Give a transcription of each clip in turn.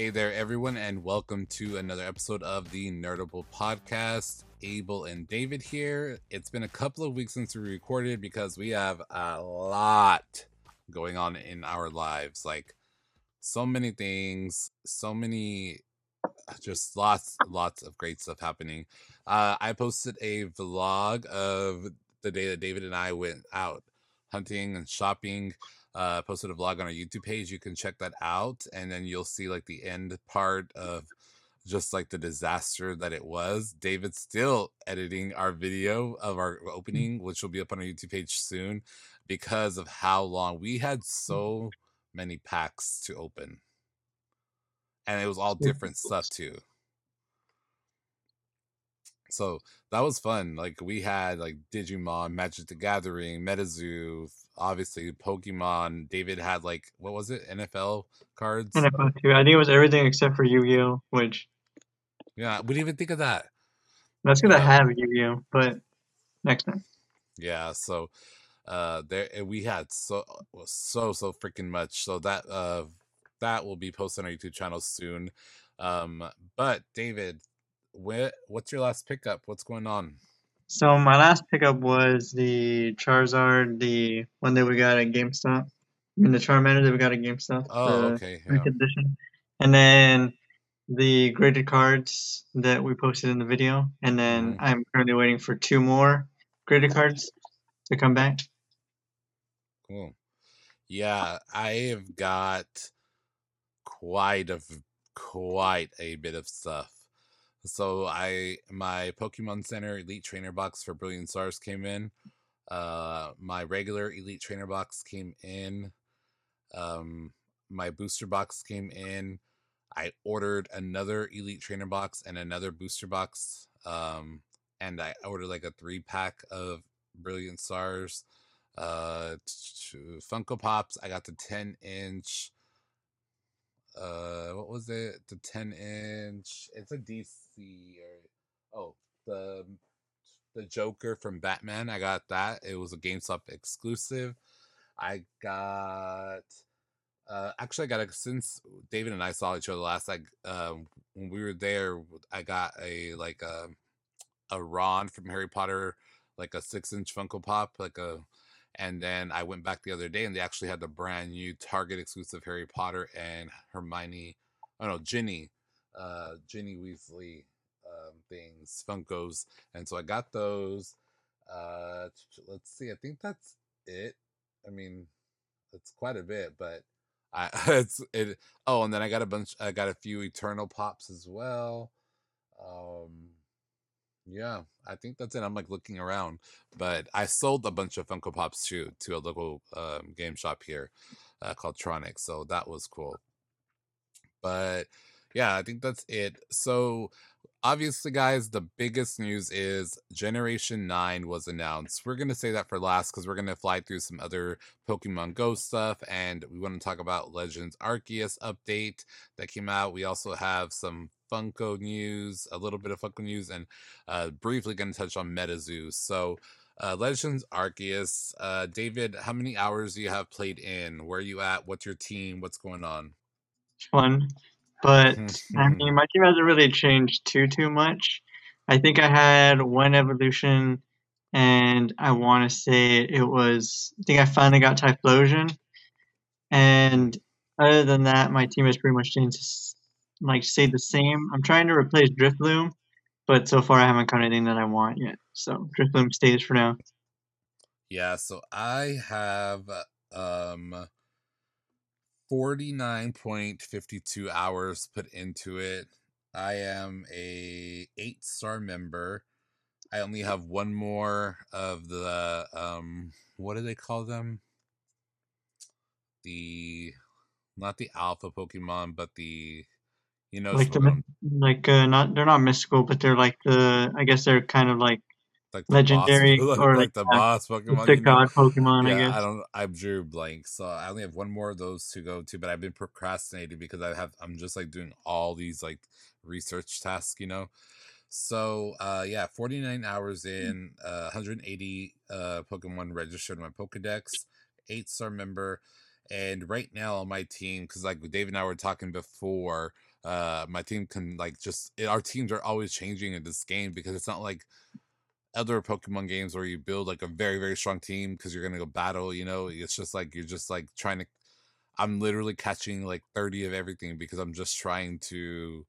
Hey there, everyone, and welcome to another episode of the Nerdable Podcast. Abel and David here. It's been a couple of weeks since we recorded because we have a lot going on in our lives. Like, so many things, so many, just lots, lots of great stuff happening. Uh, I posted a vlog of the day that David and I went out hunting and shopping uh, posted a vlog on our YouTube page. You can check that out, and then you'll see like the end part of just like the disaster that it was. David's still editing our video of our opening, which will be up on our YouTube page soon, because of how long we had so many packs to open, and it was all different stuff too. So that was fun. Like we had like Digimon, Magic the Gathering, MetaZoo, obviously Pokemon. David had like what was it? NFL cards. NFL too. I think it was everything except for Yu-Gi-Oh, which Yeah, we didn't even think of that. that's gonna Yeah. have Yu-Gi-Oh, but next time. Yeah, so uh there we had so so so freaking much. So that uh that will be posted on our YouTube channel soon. Um but David, what what's your last pickup? What's going on? So my last pickup was the Charizard, the one that we got at GameStop. I mean the Charmander that we got at GameStop. Oh, okay. Yeah. And then the graded cards that we posted in the video. And then Mhm. I'm currently waiting for two more graded cards to come back. Cool. Yeah, I have got quite a quite a bit of stuff. So I my Pokemon Center Elite Trainer box for Brilliant Stars came in. Uh my regular Elite Trainer box came in. Um my booster box came in. I ordered another Elite Trainer box and another booster box. Um and I ordered like a three pack of Brilliant Stars uh Funko Pops. I got the 10 inch uh what was it? The 10 inch. It's a DC or oh, the the Joker from Batman. I got that. It was a GameStop exclusive. I got uh actually I got it since David and I saw each other last like um when we were there I got a like a a Ron from Harry Potter like a 6 inch Funko Pop like a and then I went back the other day and they actually had the brand new Target exclusive Harry Potter and Hermione, oh no, Ginny, uh, Ginny Weasley um, things, Funkos. And so I got those. Uh, let's see, I think that's it. I mean, it's quite a bit, but I, it's, it, oh, and then I got a bunch, I got a few Eternal Pops as well. Um, yeah, I think that's it. I'm like looking around, but I sold a bunch of Funko Pops too to a local um, game shop here uh, called Tronic, so that was cool. But yeah, I think that's it. So obviously, guys, the biggest news is Generation Nine was announced. We're gonna say that for last because we're gonna fly through some other Pokemon Go stuff, and we want to talk about Legends Arceus update that came out. We also have some Funko news, a little bit of Funko news, and uh, briefly going to touch on MetaZoo. So, uh, Legends Arceus, uh, David, how many hours do you have played in? Where are you at? What's your team? What's going on? Fun. But I mean my team hasn't really changed too too much. I think I had one evolution and I wanna say it was I think I finally got Typhlosion. And other than that, my team has pretty much changed like stayed the same. I'm trying to replace Drifloon, but so far I haven't caught anything that I want yet. So Drifloon stays for now. Yeah, so I have um 49.52 hours put into it. I am a 8 star member. I only have one more of the um what do they call them? The not the alpha Pokemon, but the you know Like the like uh, not they're not mystical, but they're like the I guess they're kind of like like the legendary boss, or like, like the uh, boss the Pokemon. know? god Pokemon, I yeah, guess. I don't. I drew blank, so I only have one more of those to go to. But I've been procrastinating because I have. I'm just like doing all these like research tasks, you know. So uh yeah, 49 hours in, uh 180 uh Pokemon registered in my Pokedex, eight star member, and right now on my team, because like Dave and I were talking before, uh my team can like just it, our teams are always changing in this game because it's not like other Pokemon games where you build like a very very strong team because you're gonna go battle. You know, it's just like you're just like trying to. I'm literally catching like 30 of everything because I'm just trying to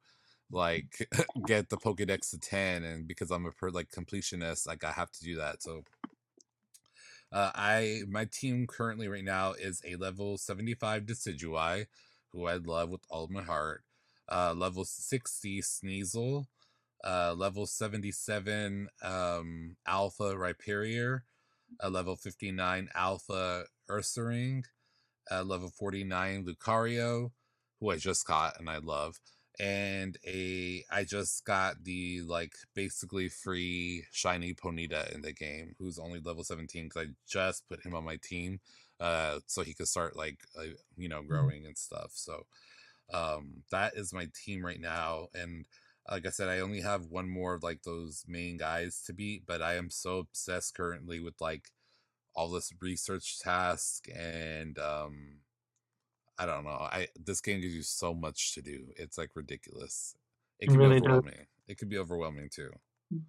like get the Pokedex to 10, and because I'm a per like completionist, like I have to do that. So. Uh, I my team currently right now is a level 75 Decidueye, who I love with all my heart. Uh, level 60 Sneasel, uh, level 77 um, Alpha Rhyperior, a level 59 Alpha Ursaring, uh, level 49 Lucario, who I just got and I love, and a I just got the like basically free shiny Ponyta in the game, who's only level 17 because I just put him on my team, uh, so he could start like uh, you know mm-hmm. growing and stuff. So um, that is my team right now, and like I said, I only have one more of like those main guys to beat, but I am so obsessed currently with like all this research task and um I don't know. I this game gives you so much to do. It's like ridiculous. It can really be overwhelming. Does. It could be overwhelming too.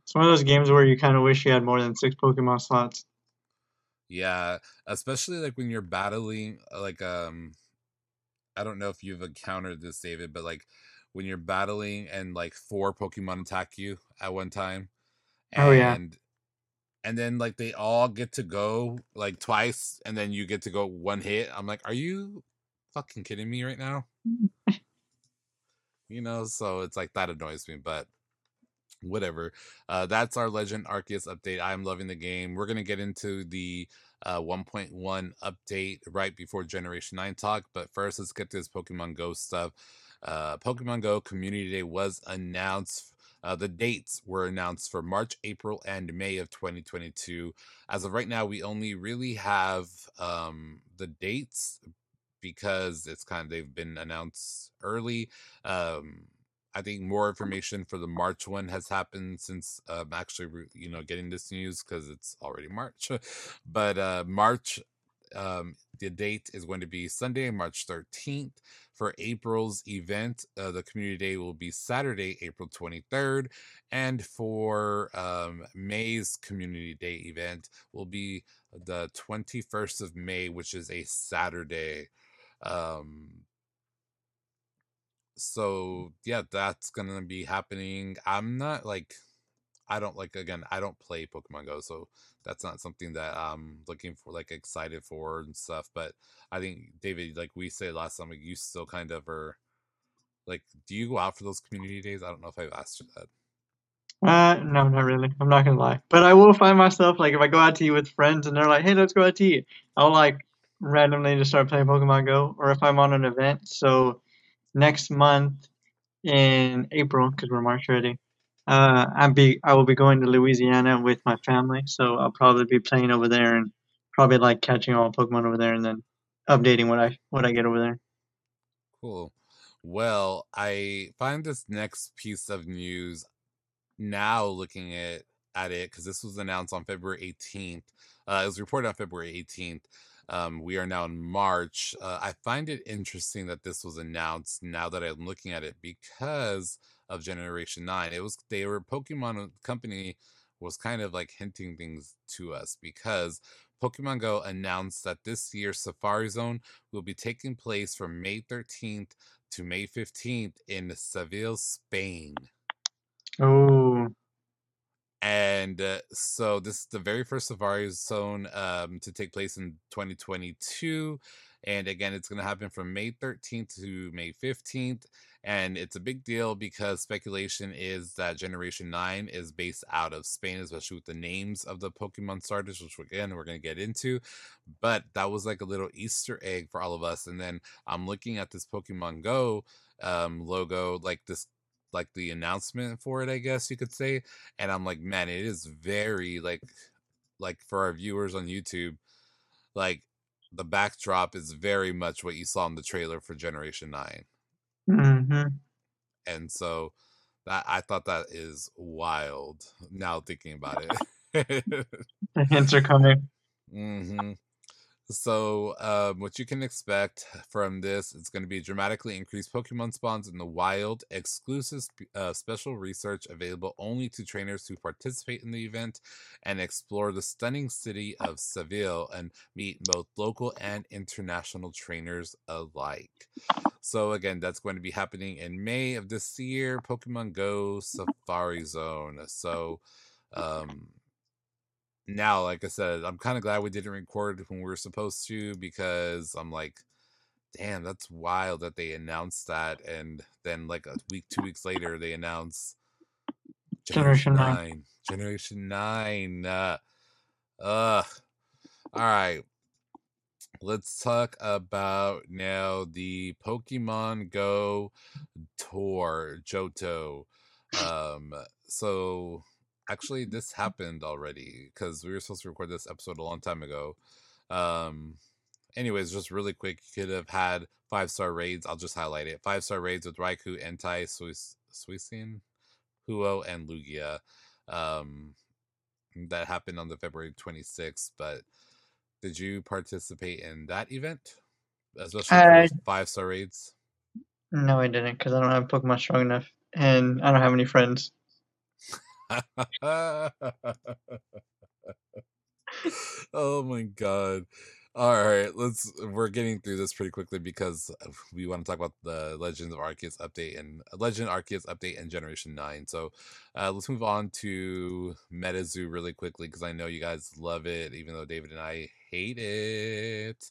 It's one of those games where you kind of wish you had more than six Pokemon slots. Yeah, especially like when you're battling like um I don't know if you've encountered this David, but like when you're battling and like four Pokemon attack you at one time. And, oh yeah. And then like they all get to go like twice, and then you get to go one hit. I'm like, are you fucking kidding me right now? you know, so it's like that annoys me, but whatever. Uh, that's our Legend Arceus update. I'm loving the game. We're gonna get into the uh, 1.1 update right before Generation 9 talk, but first let's get to this Pokemon Go stuff uh, Pokemon Go Community Day was announced. Uh, the dates were announced for March, April, and May of 2022. As of right now, we only really have um, the dates because it's kind of they've been announced early. Um, I think more information for the March one has happened since um, actually, you know, getting this news because it's already March. but uh, March, um, the date is going to be Sunday, March 13th. For April's event, uh, the community day will be Saturday, April 23rd. And for um, May's community day event will be the 21st of May, which is a Saturday. Um, so yeah, that's gonna be happening. I'm not like I don't like again, I don't play Pokemon Go, so that's not something that I'm looking for, like excited for and stuff. But I think David, like we said last time, like you still kind of are like, do you go out for those community days? I don't know if I've asked you that. Uh, no, not really. I'm not gonna lie, but I will find myself like if I go out to eat with friends and they're like, "Hey, let's go out to eat," I'll like randomly just start playing Pokemon Go, or if I'm on an event. So next month in April, because we're March already, uh, I'll be I will be going to Louisiana with my family, so I'll probably be playing over there and probably like catching all Pokemon over there and then updating what I what I get over there. Cool. Well, I find this next piece of news now looking at at it because this was announced on February 18th. Uh, it was reported on February 18th. Um, we are now in March. Uh, I find it interesting that this was announced now that I'm looking at it because of Generation 9. It was they were Pokemon company was kind of like hinting things to us because Pokemon Go announced that this year's Safari Zone will be taking place from May 13th to May 15th in Seville, Spain. Oh. And uh, so this is the very first Safari Zone um, to take place in 2022. And again, it's going to happen from May 13th to May 15th. And it's a big deal because speculation is that Generation 9 is based out of Spain, especially with the names of the Pokemon starters, which again, we're going to get into. But that was like a little Easter egg for all of us. And then I'm looking at this Pokemon Go um, logo, like this like the announcement for it, I guess you could say. And I'm like, man, it is very like like for our viewers on YouTube, like the backdrop is very much what you saw in the trailer for Generation 9. Mm-hmm. And so that I thought that is wild now thinking about it. the hints are coming. Mm-hmm. So, um, what you can expect from this is going to be dramatically increased Pokemon spawns in the wild, exclusive uh, special research available only to trainers who participate in the event, and explore the stunning city of Seville and meet both local and international trainers alike. So, again, that's going to be happening in May of this year, Pokemon Go Safari Zone. So, um, now, like I said, I'm kind of glad we didn't record when we were supposed to because I'm like, damn, that's wild that they announced that, and then like a week, two weeks later, they announce Generation Nine. Generation Nine. Uh, uh, all right. Let's talk about now the Pokemon Go tour, Johto. Um, so actually this happened already because we were supposed to record this episode a long time ago. Um, anyways, just really quick, you could have had five star raids. I'll just highlight it. Five star raids with Raikou, Entei, Suicune, Ho-Oh, and Lugia. Um, that happened on the February 26th. But did you participate in that event, especially uh, five star raids? No, I didn't because I don't have Pokemon strong enough, and I don't have any friends. Oh my god. All right, let's we're getting through this pretty quickly because we want to talk about the Legends of Arceus update and Legend Arceus update and Generation 9. So, uh, let's move on to MetaZoo really quickly because I know you guys love it even though David and I hate it.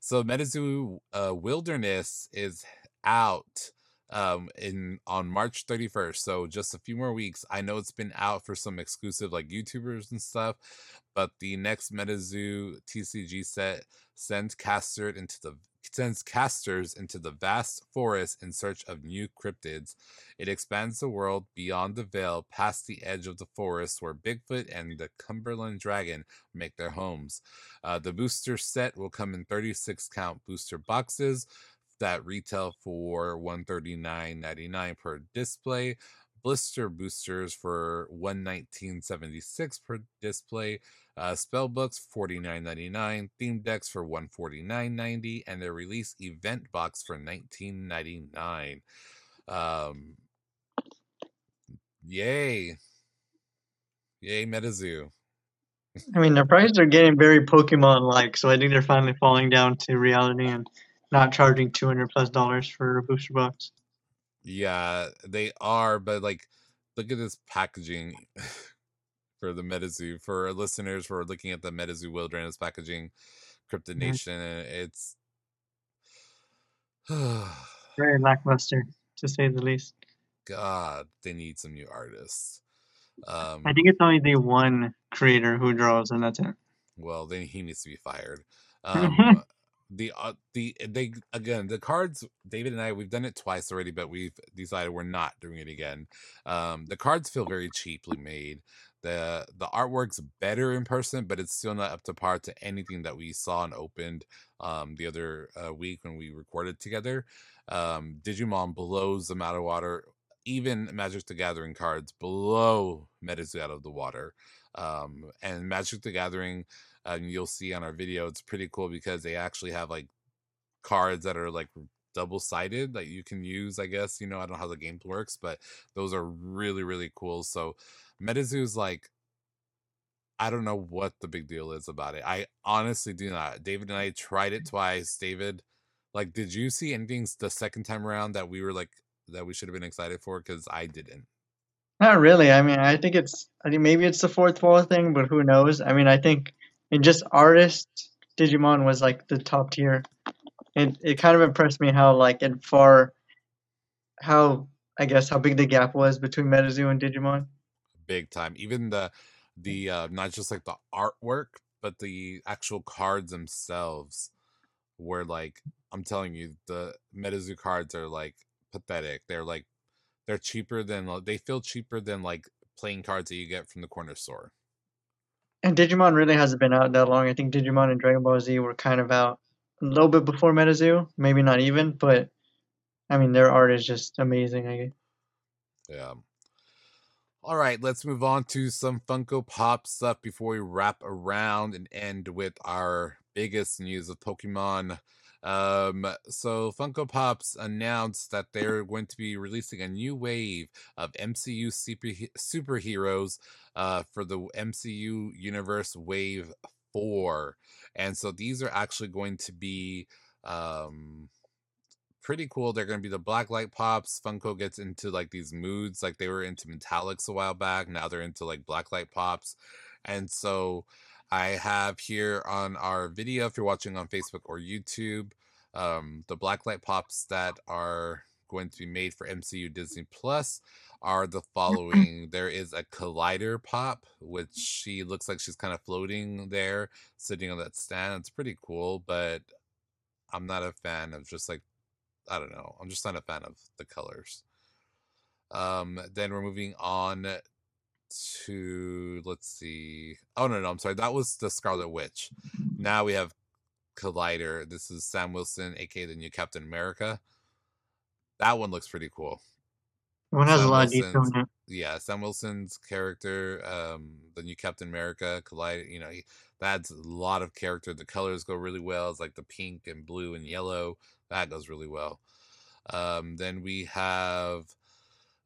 So, MetaZoo uh, Wilderness is out um in on March 31st. So just a few more weeks. I know it's been out for some exclusive like YouTubers and stuff, but the next MetaZoo TCG set sends casters into the sends casters into the vast forest in search of new cryptids. It expands the world beyond the veil, past the edge of the forest where Bigfoot and the Cumberland Dragon make their homes. Uh, the booster set will come in 36 count booster boxes that retail for 139.99 per display blister boosters for 119.76 per display uh, spell books 49.99 theme decks for 149.90 and their release event box for 19.99 um yay. Yay metazoo. I mean their prices are getting very pokemon like so i think they're finally falling down to reality and not charging 200 plus dollars for a booster box. Yeah, they are, but like, look at this packaging for the MetaZoo. For listeners who are looking at the MetaZoo Wilderness packaging, Cryptid mm-hmm. Nation, it's very lackluster, to say the least. God, they need some new artists. Um, I think it's only the one creator who draws, and that's it. Well, then he needs to be fired. Um, the uh, the they again the cards david and i we've done it twice already but we've decided we're not doing it again. Um the cards feel very cheaply made. The the artwork's better in person but it's still not up to par to anything that we saw and opened um the other uh, week when we recorded together. Um digimon blows them out of water. Even magic the gathering cards blow metazoo out of the water. Um and magic the gathering and you'll see on our video it's pretty cool because they actually have like cards that are like double sided that you can use i guess you know i don't know how the game works but those are really really cool so metazoo's like i don't know what the big deal is about it i honestly do not david and i tried it mm. twice david like did you see anything the second time around that we were like that we should have been excited for? Because i didn't. Not really i mean i think it's i think maybe it's the fourth wall thing but who knows i mean i think and just artist Digimon was like the top tier. And it kind of impressed me how like and far how I guess how big the gap was between MetaZoo and Digimon. Big time. Even the the uh not just like the artwork, but the actual cards themselves were like I'm telling you, the MetaZoo cards are like pathetic. They're like they're cheaper than they feel cheaper than like playing cards that you get from the corner store. And Digimon really hasn't been out that long. I think Digimon and Dragon Ball Z were kind of out a little bit before MetaZoo, maybe not even, but I mean their art is just amazing. I guess. Yeah. All right, let's move on to some Funko Pop stuff before we wrap around and end with our biggest news of Pokemon. Um, so Funko Pops announced that they're going to be releasing a new wave of MCU super superheroes uh, for the MCU Universe Wave 4. And so these are actually going to be um pretty cool. They're going to be the black light pops. Funko gets into like these moods, like they were into metallics a while back. Now they're into like black light pops. And so I have here on our video, if you're watching on Facebook or YouTube, um, the black light pops that are going to be made for MCU Disney Plus are the following. there is a collider pop, which she looks like she's kind of floating there, sitting on that stand. It's pretty cool, but I'm not a fan of just like I don't know. I'm just not a fan of the colors. Um, then we're moving on to let's see. Oh no, no, I'm sorry. That was the Scarlet Witch. Now we have Collider. This is Sam Wilson, aka the new Captain America. That one looks pretty cool. One has Sam a lot of detail in it. Yeah, Sam Wilson's character, um, the new Captain America, Collider. You know, he, that's a lot of character. The colors go really well. It's like the pink and blue and yellow. That goes really well. Um, then we have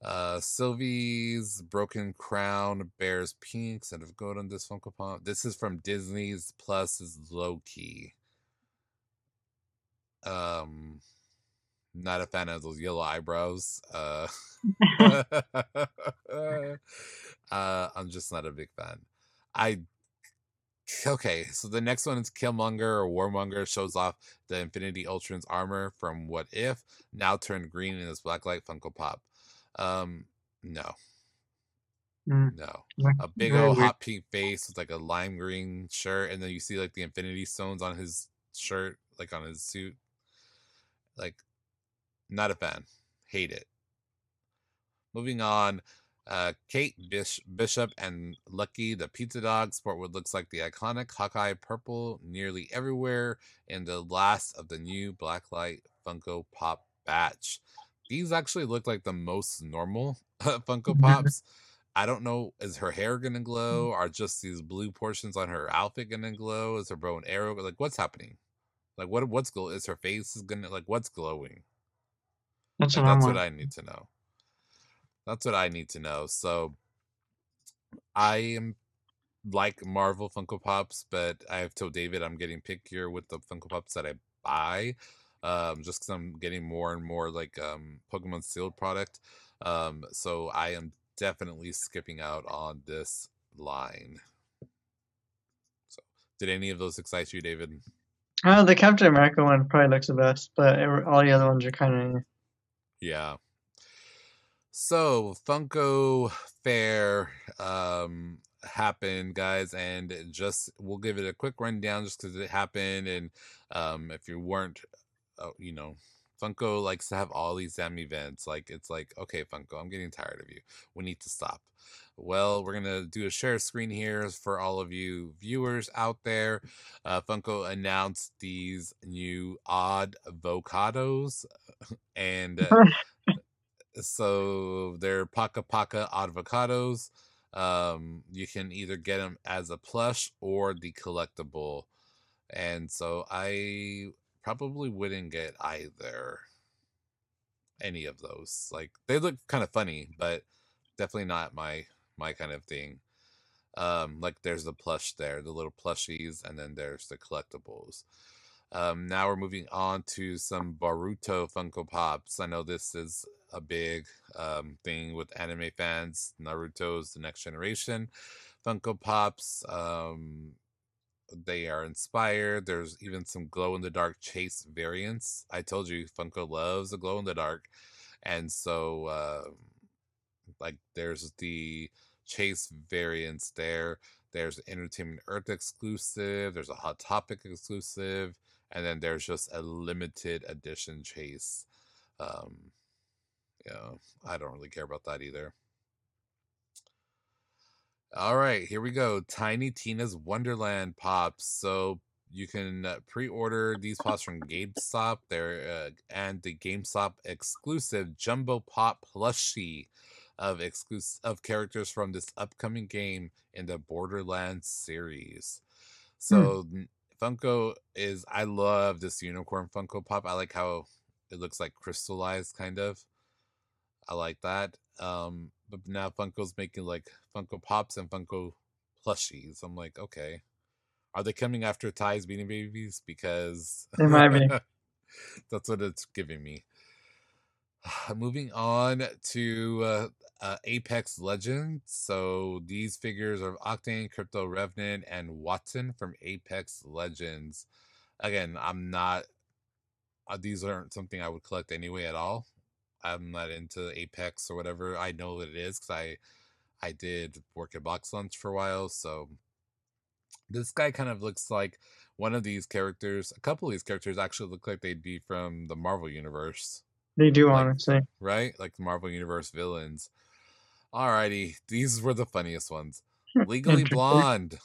uh, Sylvie's Broken Crown bears pink instead of gold on this Funko Pop. This is from Disney's Plus is Loki. Um, not a fan of those yellow eyebrows. Uh, uh, I'm just not a big fan. I Okay, so the next one is Killmonger or Warmonger shows off the Infinity Ultron's armor from What If, now turned green in his Blacklight Funko Pop. Um, no. Mm. No. A big old hot pink face with like a lime green shirt, and then you see like the Infinity Stones on his shirt, like on his suit. Like, not a fan. Hate it. Moving on, uh, Kate Bish- Bishop and Lucky the Pizza Dog sport what looks like the iconic Hawkeye purple nearly everywhere in the last of the new Blacklight Funko Pop batch. These actually look like the most normal Funko mm-hmm. Pops. I don't know, is her hair gonna glow? Mm. Are just these blue portions on her outfit gonna glow? Is her bow and arrow like what's happening? Like what what's glow is her face is gonna like what's glowing? That's, like, what, that's what I need to know. That's what I need to know. So I am like Marvel Funko Pops, but I have told David I'm getting pickier with the Funko Pops that I buy. Um, just because I'm getting more and more like um, Pokemon sealed product. Um, so I am definitely skipping out on this line. So, did any of those excite you, David? Uh, the Captain America one probably looks the best, but it, all the other ones are kind of. Yeah. So Funko Fair um, happened, guys, and just we'll give it a quick rundown just because it happened. And um, if you weren't, uh, you know, Funko likes to have all these damn events. Like it's like, okay, Funko, I'm getting tired of you. We need to stop. Well, we're gonna do a share screen here for all of you viewers out there. Uh, Funko announced these new odd avocados, and uh, so they're Paka Paka avocados. Um, you can either get them as a plush or the collectible. And so I probably wouldn't get either any of those. Like they look kind of funny, but definitely not my my kind of thing. Um, like there's the plush there, the little plushies, and then there's the collectibles. Um, now we're moving on to some Boruto Funko Pops. I know this is a big um, thing with anime fans. Naruto's the next generation. Funko Pops, um, they are inspired. There's even some glow in the dark chase variants. I told you, Funko loves the glow in the dark. And so, uh, like, there's the chase variants there. There's Entertainment Earth exclusive. There's a Hot Topic exclusive. And then there's just a limited edition chase. Um, yeah, I don't really care about that either. All right, here we go. Tiny Tina's Wonderland pops. So you can uh, pre-order these pops from GameStop. There uh, and the GameStop exclusive Jumbo Pop plushie of exclusive of characters from this upcoming game in the Borderlands series. Hmm. So Funko is I love this unicorn Funko Pop. I like how it looks like crystallized, kind of. I like that. Um, but now Funko's making like Funko Pops and Funko plushies. I'm like, okay, are they coming after Ty's Beanie Babies? Because They might be. that's what it's giving me. Moving on to uh, uh, Apex Legends. So these figures are Octane, Crypto Revenant, and Wattson from Apex Legends. Again, I'm not. Uh, these aren't something I would collect anyway at all. I'm not into Apex or whatever. I know what it is because I I did work at Box Lunch for a while. So this guy kind of looks like one of these characters. A couple of these characters actually look like they'd be from the Marvel universe They do Like- honestly. right? Like the Marvel Universe villains. Alrighty, these were the funniest ones. Legally Blonde.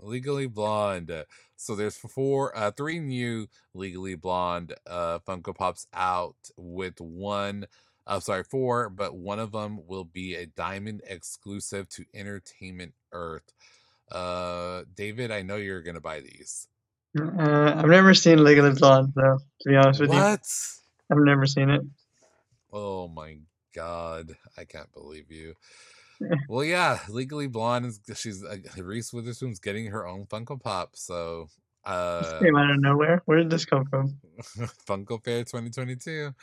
Legally Blonde. So there's four, uh, three new Legally Blonde uh, Funko Pops out with one. I'm uh, sorry, four, but one of them will be a diamond exclusive to Entertainment Earth. Uh, David, I know you're gonna buy these. Uh, I've never seen Legally Blonde though. To be honest with you, What? I've never seen it. Oh my god, I can't believe you. Well, yeah, Legally Blonde is she's uh, Reese Witherspoon's getting her own Funko Pop, so uh This came out of nowhere. Where did this come from? Funko Fair 2022.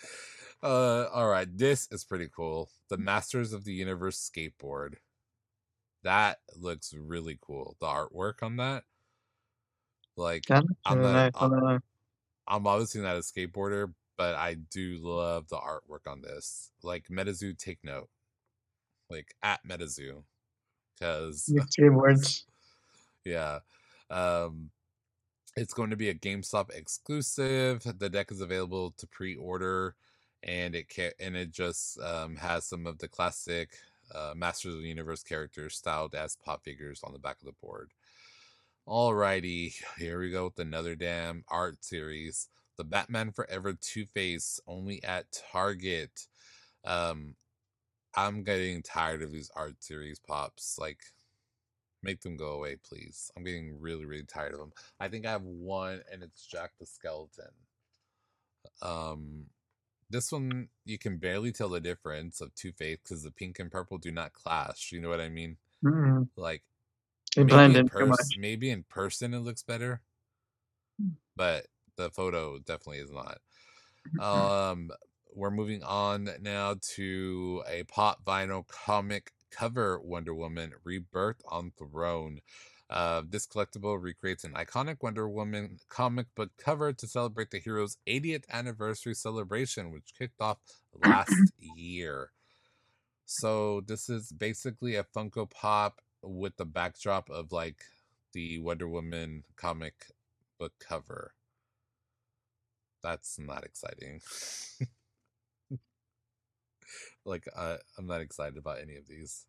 Uh all right, this is pretty cool. The Masters of the Universe skateboard. That looks really cool. The artwork on that. Like I'm really not- nice. I don't. I'm obviously not a skateboarder, but I do love the artwork on this. Like MetaZoo, take note. Like at MetaZoo, because skateboards. yeah, um, it's going to be a GameStop exclusive. The deck is available to pre-order, and it can and it just um, has some of the classic uh, Masters of the Universe characters styled as pop figures on the back of the board. Alrighty, here we go with another damn art series. The Batman Forever Two Face only at Target. Um, I'm getting tired of these art series pops. Like, make them go away, please. I'm getting really, really tired of them. I think I have one, and it's Jack the Skeleton. Um, this one you can barely tell the difference of Two Face because the pink and purple do not clash. You know what I mean? Mm-mm. Like They blend in pers- maybe in person it looks better, but the photo definitely is not. Um, we're moving on now to a pop vinyl comic cover Wonder Woman Rebirth on Throne. Uh, this collectible recreates an iconic Wonder Woman comic book cover to celebrate the hero's 80th anniversary celebration, which kicked off last year. So this is basically a Funko Pop with the backdrop of like the Wonder Woman comic book cover. That's not exciting. like I, I'm not excited about any of these.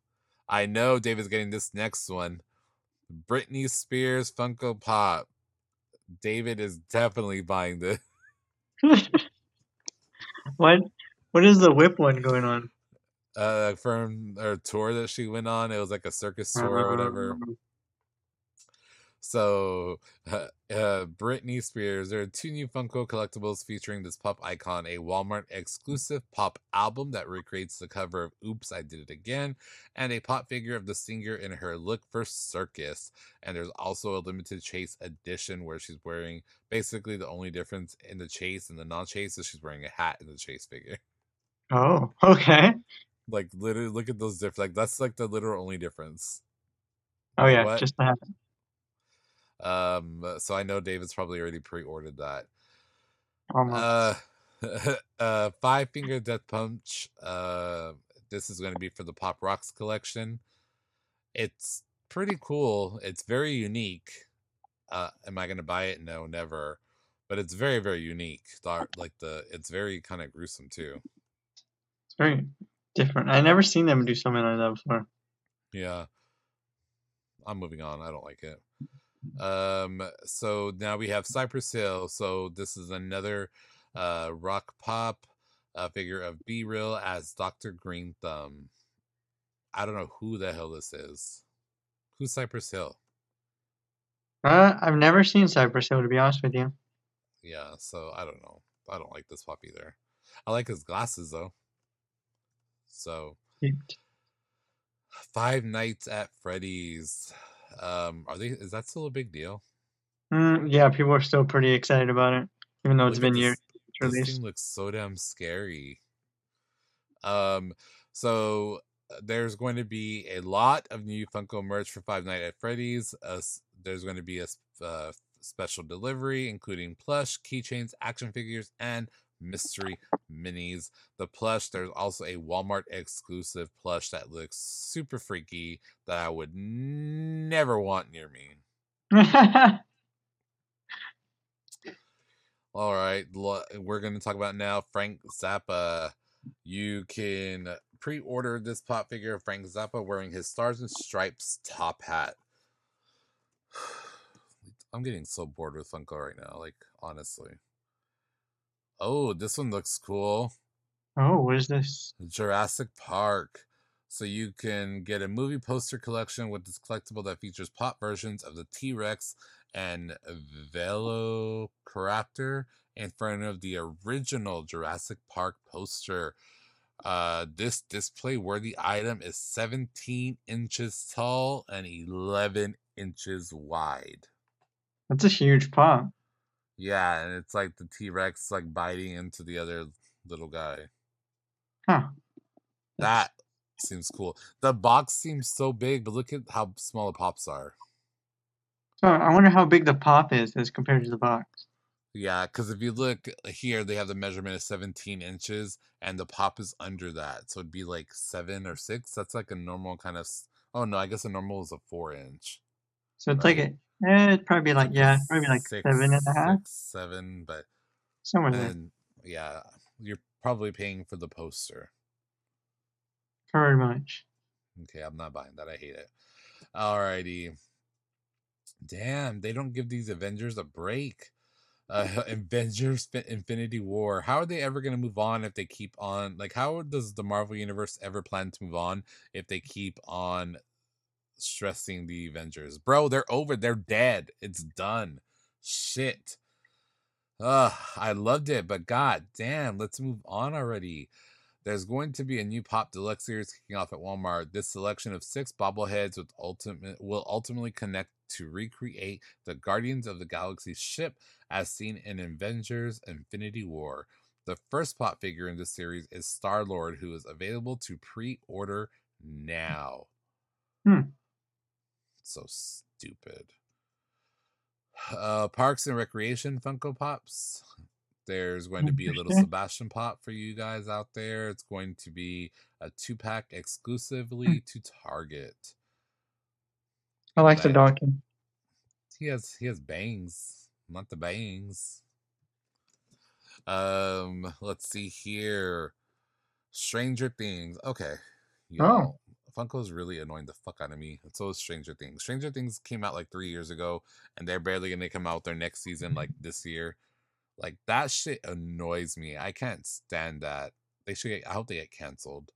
I know David's getting this next one. Britney Spears Funko Pop. David is definitely buying this. what? What is the whip one going on? Uh, from her tour that she went on, it was like a circus tour or whatever. So, uh, uh, Britney Spears. There are two new Funko collectibles featuring this pop icon, a Walmart exclusive pop album that recreates the cover of Oops, I Did It Again, and a pop figure of the singer in her look for circus. And there's also a limited chase edition where she's wearing basically the only difference in the chase and the non chase is she's wearing a hat in the chase figure. Oh, okay. Like, literally, look at those different. Like, that's like the literal only difference. Oh yeah, What? just that. Um, so I know David's probably already pre-ordered that. Almost. Uh, uh, Five Finger Death Punch. Uh, this is going to be for the Pop Rocks collection. It's pretty cool. It's very unique. Uh, am I going to buy it? No, never. But it's very, very unique. Like the, it's very kind of gruesome too. it's very different. I never seen them do something like that before. Yeah. I'm moving on. I don't like it. Um, so now we have Cypress Hill. So this is another uh rock pop uh, figure of B-Real as Dr. Green Thumb. I don't know who the hell this is. Who's Cypress Hill? Uh, I've never seen Cypress Hill to be honest with you. Yeah, so I don't know. I don't like this pop either. I like his glasses though. So Cute. Five Nights at Freddy's. Um, are they? Is that still a big deal? Mm, yeah, people are still pretty excited about it, even though it's Look been years this, thing looks so damn scary. Um, so uh, there's going to be a lot of new Funko merch for Five Nights at Freddy's. Uh, there's going to be a uh, special delivery, including plush, keychains, action figures, and mystery minis. The plush, there's also a Walmart exclusive plush that looks super freaky that I would never want near me. All right, we're going to talk about now Frank Zappa. You can pre-order this pop figure of Frank Zappa wearing his Stars and Stripes top hat. I'm getting so bored with Funko right now, like honestly. Oh, this one looks cool. oh, what is this? Jurassic Park. So you can get a movie poster collection with this collectible that features pop versions of the T Rex and Velociraptor in front of the original Jurassic Park poster. Uh, this display worthy item is 17 inches tall and 11 inches wide. That's a huge pop. Yeah, and it's like the T Rex like biting into the other little guy. Huh. That seems cool. The box seems so big, but look at how small the pops are. So I wonder how big the pop is as compared to the box. Yeah, because if you look uh, here, they have the measurement of 17 inches, and the pop is under that. So it'd be like seven or six. That's like a normal kind of. Oh, no, I guess a normal is a four inch. So it's like Right. a, eh, it'd probably be like, yeah, probably like six- seven and a half, six, seven, but somewhere there. yeah, you're probably paying for the poster. Very much. Okay, I'm not buying that. I hate it. Alrighty. Damn, they don't give these Avengers a break. Uh, Avengers Infinity War. How are they ever going to move on if they keep on? Like, how does the Marvel Universe ever plan to move on if they keep on stressing the Avengers? Bro, they're over. They're dead. It's done. Shit. Ugh, I loved it, but god damn, let's move on already. There's going to be a new Pop Deluxe series kicking off at Walmart. This selection of six bobbleheads with ultimate will ultimately connect to recreate the Guardians of the Galaxy ship as seen in Avengers Infinity War. The first Pop figure in this series is Star Lord, who is available to pre-order now. Hmm. So stupid. Uh, Parks and Recreation Funko Pops. There's going to be a little Sebastian Pop for you guys out there. It's going to be a two pack exclusively to Target. I like the Right. He has he has bangs, not the bangs. Um, let's see here. Stranger Things. Okay. You Oh. Funko's really annoying the fuck out of me. And so is Stranger Things. Stranger Things came out like three years ago, and they're barely gonna come out their next season like this year. Like that shit annoys me. I can't stand that. They should get, I hope they get canceled.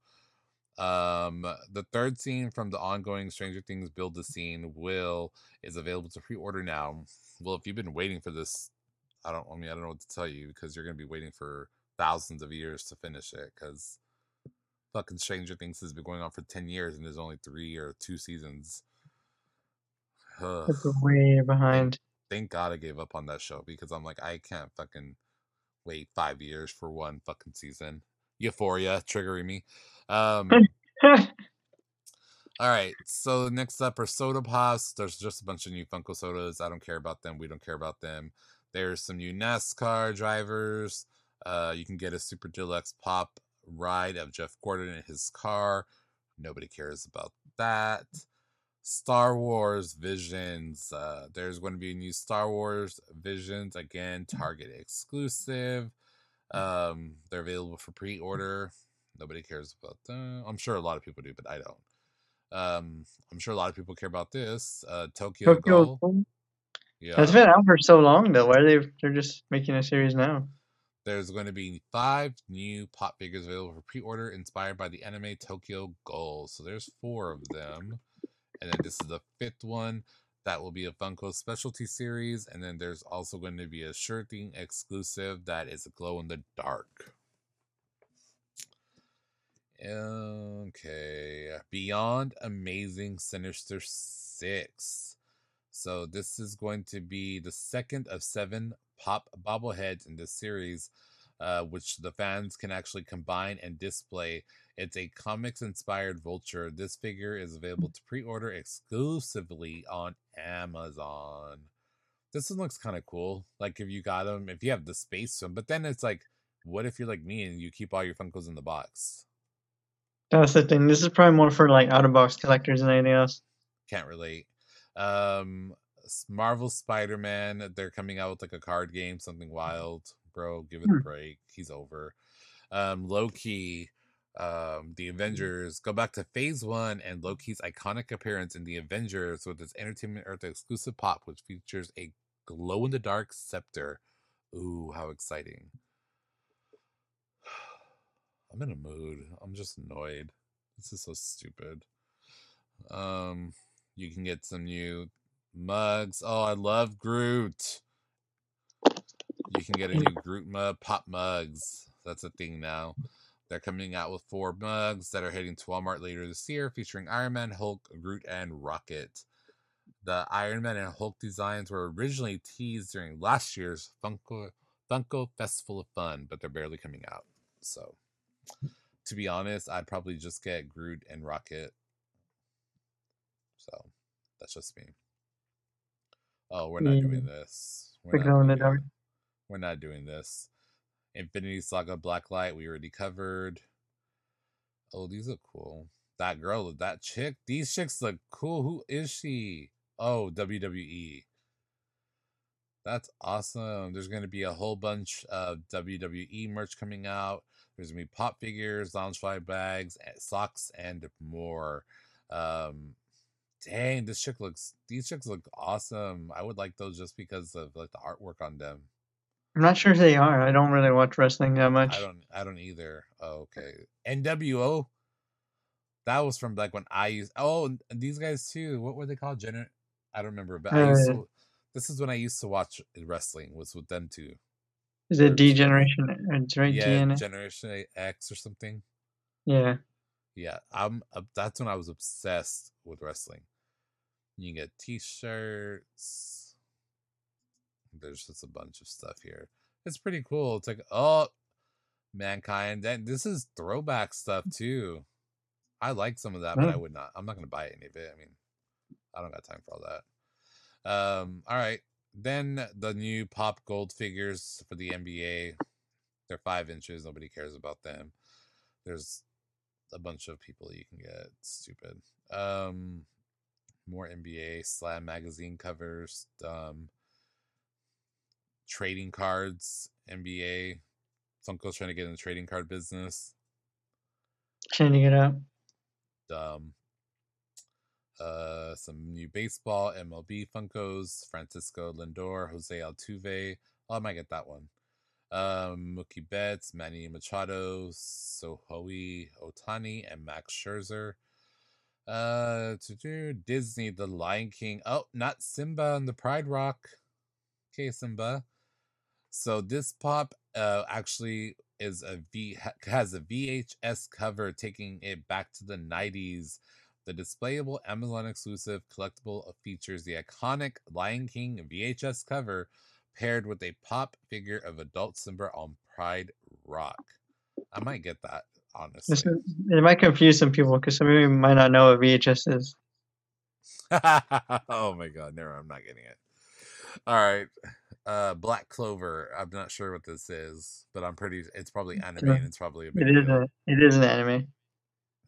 Um, the third scene from the ongoing Stranger Things build the scene will is available to pre-order now. Well, if you've been waiting for this, I don't I mean I don't know what to tell you because you're gonna be waiting for thousands of years to finish it because fucking Stranger Things has been going on for 10 years and there's only three or two seasons. Ugh. It's way behind. Thank God I gave up on that show because I'm like, I can't fucking wait five years for one fucking season. Euphoria triggering me. Um, all right, so next up are soda pops. There's just a bunch of new Funko sodas. I don't care about them. We don't care about them. There's some new NASCAR drivers. Uh, you can get a super deluxe pop ride of Jeff Gordon in his car. Nobody cares about that. Star Wars Visions. Uh, there's going to be a new Star Wars Visions again, Target exclusive. Um, they're available for pre-order. Nobody cares about them. I'm sure a lot of people do, but I don't. Um, I'm sure a lot of people care about this. Uh, Tokyo, Tokyo. Yeah. That's been out for so long though. Why are they? They're just making a series now. There's going to be five new pop figures available for pre-order, inspired by the anime Tokyo Ghoul. So there's four of them, and then this is the fifth one. That will be a Funko specialty series, and then there's also going to be a shirting exclusive that is a glow in the dark. Okay, Beyond Amazing Sinister Six. So this is going to be the second of seven pop bobbleheads in this series, uh, which the fans can actually combine and display. It's a comics inspired vulture. This figure is available to pre order exclusively on Amazon. This one looks kind of cool. Like if you got them, if you have the space them, but then it's like, what if you're like me and you keep all your Funkos in the box? That's the thing. This is probably more for like out of box collectors than anything else. Can't relate. Um, Marvel Spider Man, they're coming out with like a card game, something wild. Bro, give it a Hmm. break. He's over. Um, Loki, um, the Avengers, go back to phase one and Loki's iconic appearance in the Avengers with his Entertainment Earth exclusive pop, which features a glow in the dark scepter. Ooh, how exciting! I'm in a mood. I'm just annoyed. This is so stupid. Um, you can get some new mugs. Oh, I love Groot. You can get a new Groot mug, pop mugs. That's a thing now. They're coming out with four mugs that are heading to Walmart later this year, featuring Iron Man, Hulk, Groot, and Rocket. The Iron Man and Hulk designs were originally teased during last year's Funko Funko Festival of Fun, but they're barely coming out. So, to be honest, I'd probably just get Groot and Rocket. So, that's just me. Oh, we're not Yeah. doing this. We're not, in the doing dark. we're not doing this. Infinity Saga Blacklight, we already covered. Oh, these look cool. That girl, that chick, these chicks look cool. Who is she? Oh, WWE. That's awesome. There's going to be a whole bunch of WWE merch coming out. There's going to be pop figures, loungefly bags, socks, and more. Um, dang, this chick looks. These chicks look awesome. I would like those just because of like the artwork on them. I'm not sure if they are. I don't really watch wrestling that much. I don't. I don't either. Oh, okay. NWO. That was from like when I used. Oh, and these guys too. What were they called? Gener. I don't remember, but I used Uh, to. This is when I used to watch wrestling. Was with them too. Is it D Generation? It's right, Yeah, DNA? Generation X or something. Yeah. Yeah, I'm. Uh, that's when I was obsessed with wrestling. You can get T-shirts. There's just a bunch of stuff here. It's pretty cool. It's like oh, mankind. And this is throwback stuff too. I like some of that, but I would not. I'm not gonna buy any of it. I mean, I don't got time for all that. Um. All right. Then the new pop gold figures for the NBA. They're five inches. Nobody cares about them. There's a bunch of people you can get. It's stupid. Um, more NBA Slam magazine covers. Um, trading cards. NBA. Funko's trying to get in the trading card business. Changing it up. Um, uh, some new baseball MLB Funkos. Francisco Lindor, Jose Altuve. Oh, I might get that one. Um, Mookie Betts, Manny Machado, Shohei Otani, and Max Scherzer. Uh, to do Disney, The Lion King. Oh, not Simba and the Pride Rock. Okay, Simba. So this pop uh actually is a V has a VHS cover taking it back to the 90s. The displayable Amazon exclusive collectible features the iconic Lion King VHS cover paired with a pop figure of adult Simba on Pride Rock. I might get that, honestly. This is, it might confuse some people because some people might not know what VHS is. oh my god, never I'm not getting it. All right. Uh Black Clover. I'm not sure what this is, but I'm pretty it's probably anime and it's probably a big It is a, it is an anime.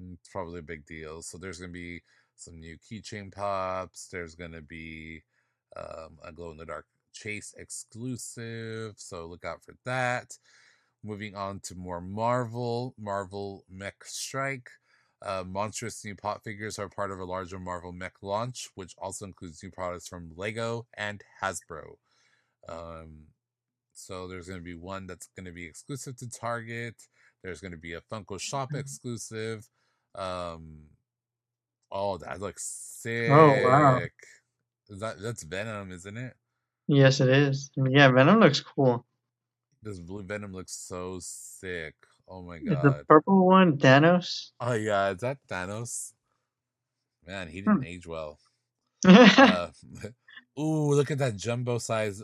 Mm, It's probably a big deal. So there's gonna be some new keychain pops. There's gonna be um, a glow in the dark chase exclusive. So look out for that. Moving on to more Marvel, Marvel Mech Strike. Uh, monstrous new pop figures are part of a larger Marvel Mech launch, which also includes new products from Lego and Hasbro. Um, so there's going to be one that's going to be exclusive to Target. There's going to be a Funko Shop exclusive. Um, oh, that looks sick. Oh, wow. Is that that's Venom, isn't it? Yes, it is. Yeah, Venom looks cool. This blue Venom looks so sick. Oh my Is the purple one Thanos? Oh yeah, is that Thanos? Man, he Hmm. didn't age well. Uh, ooh, look at that jumbo size.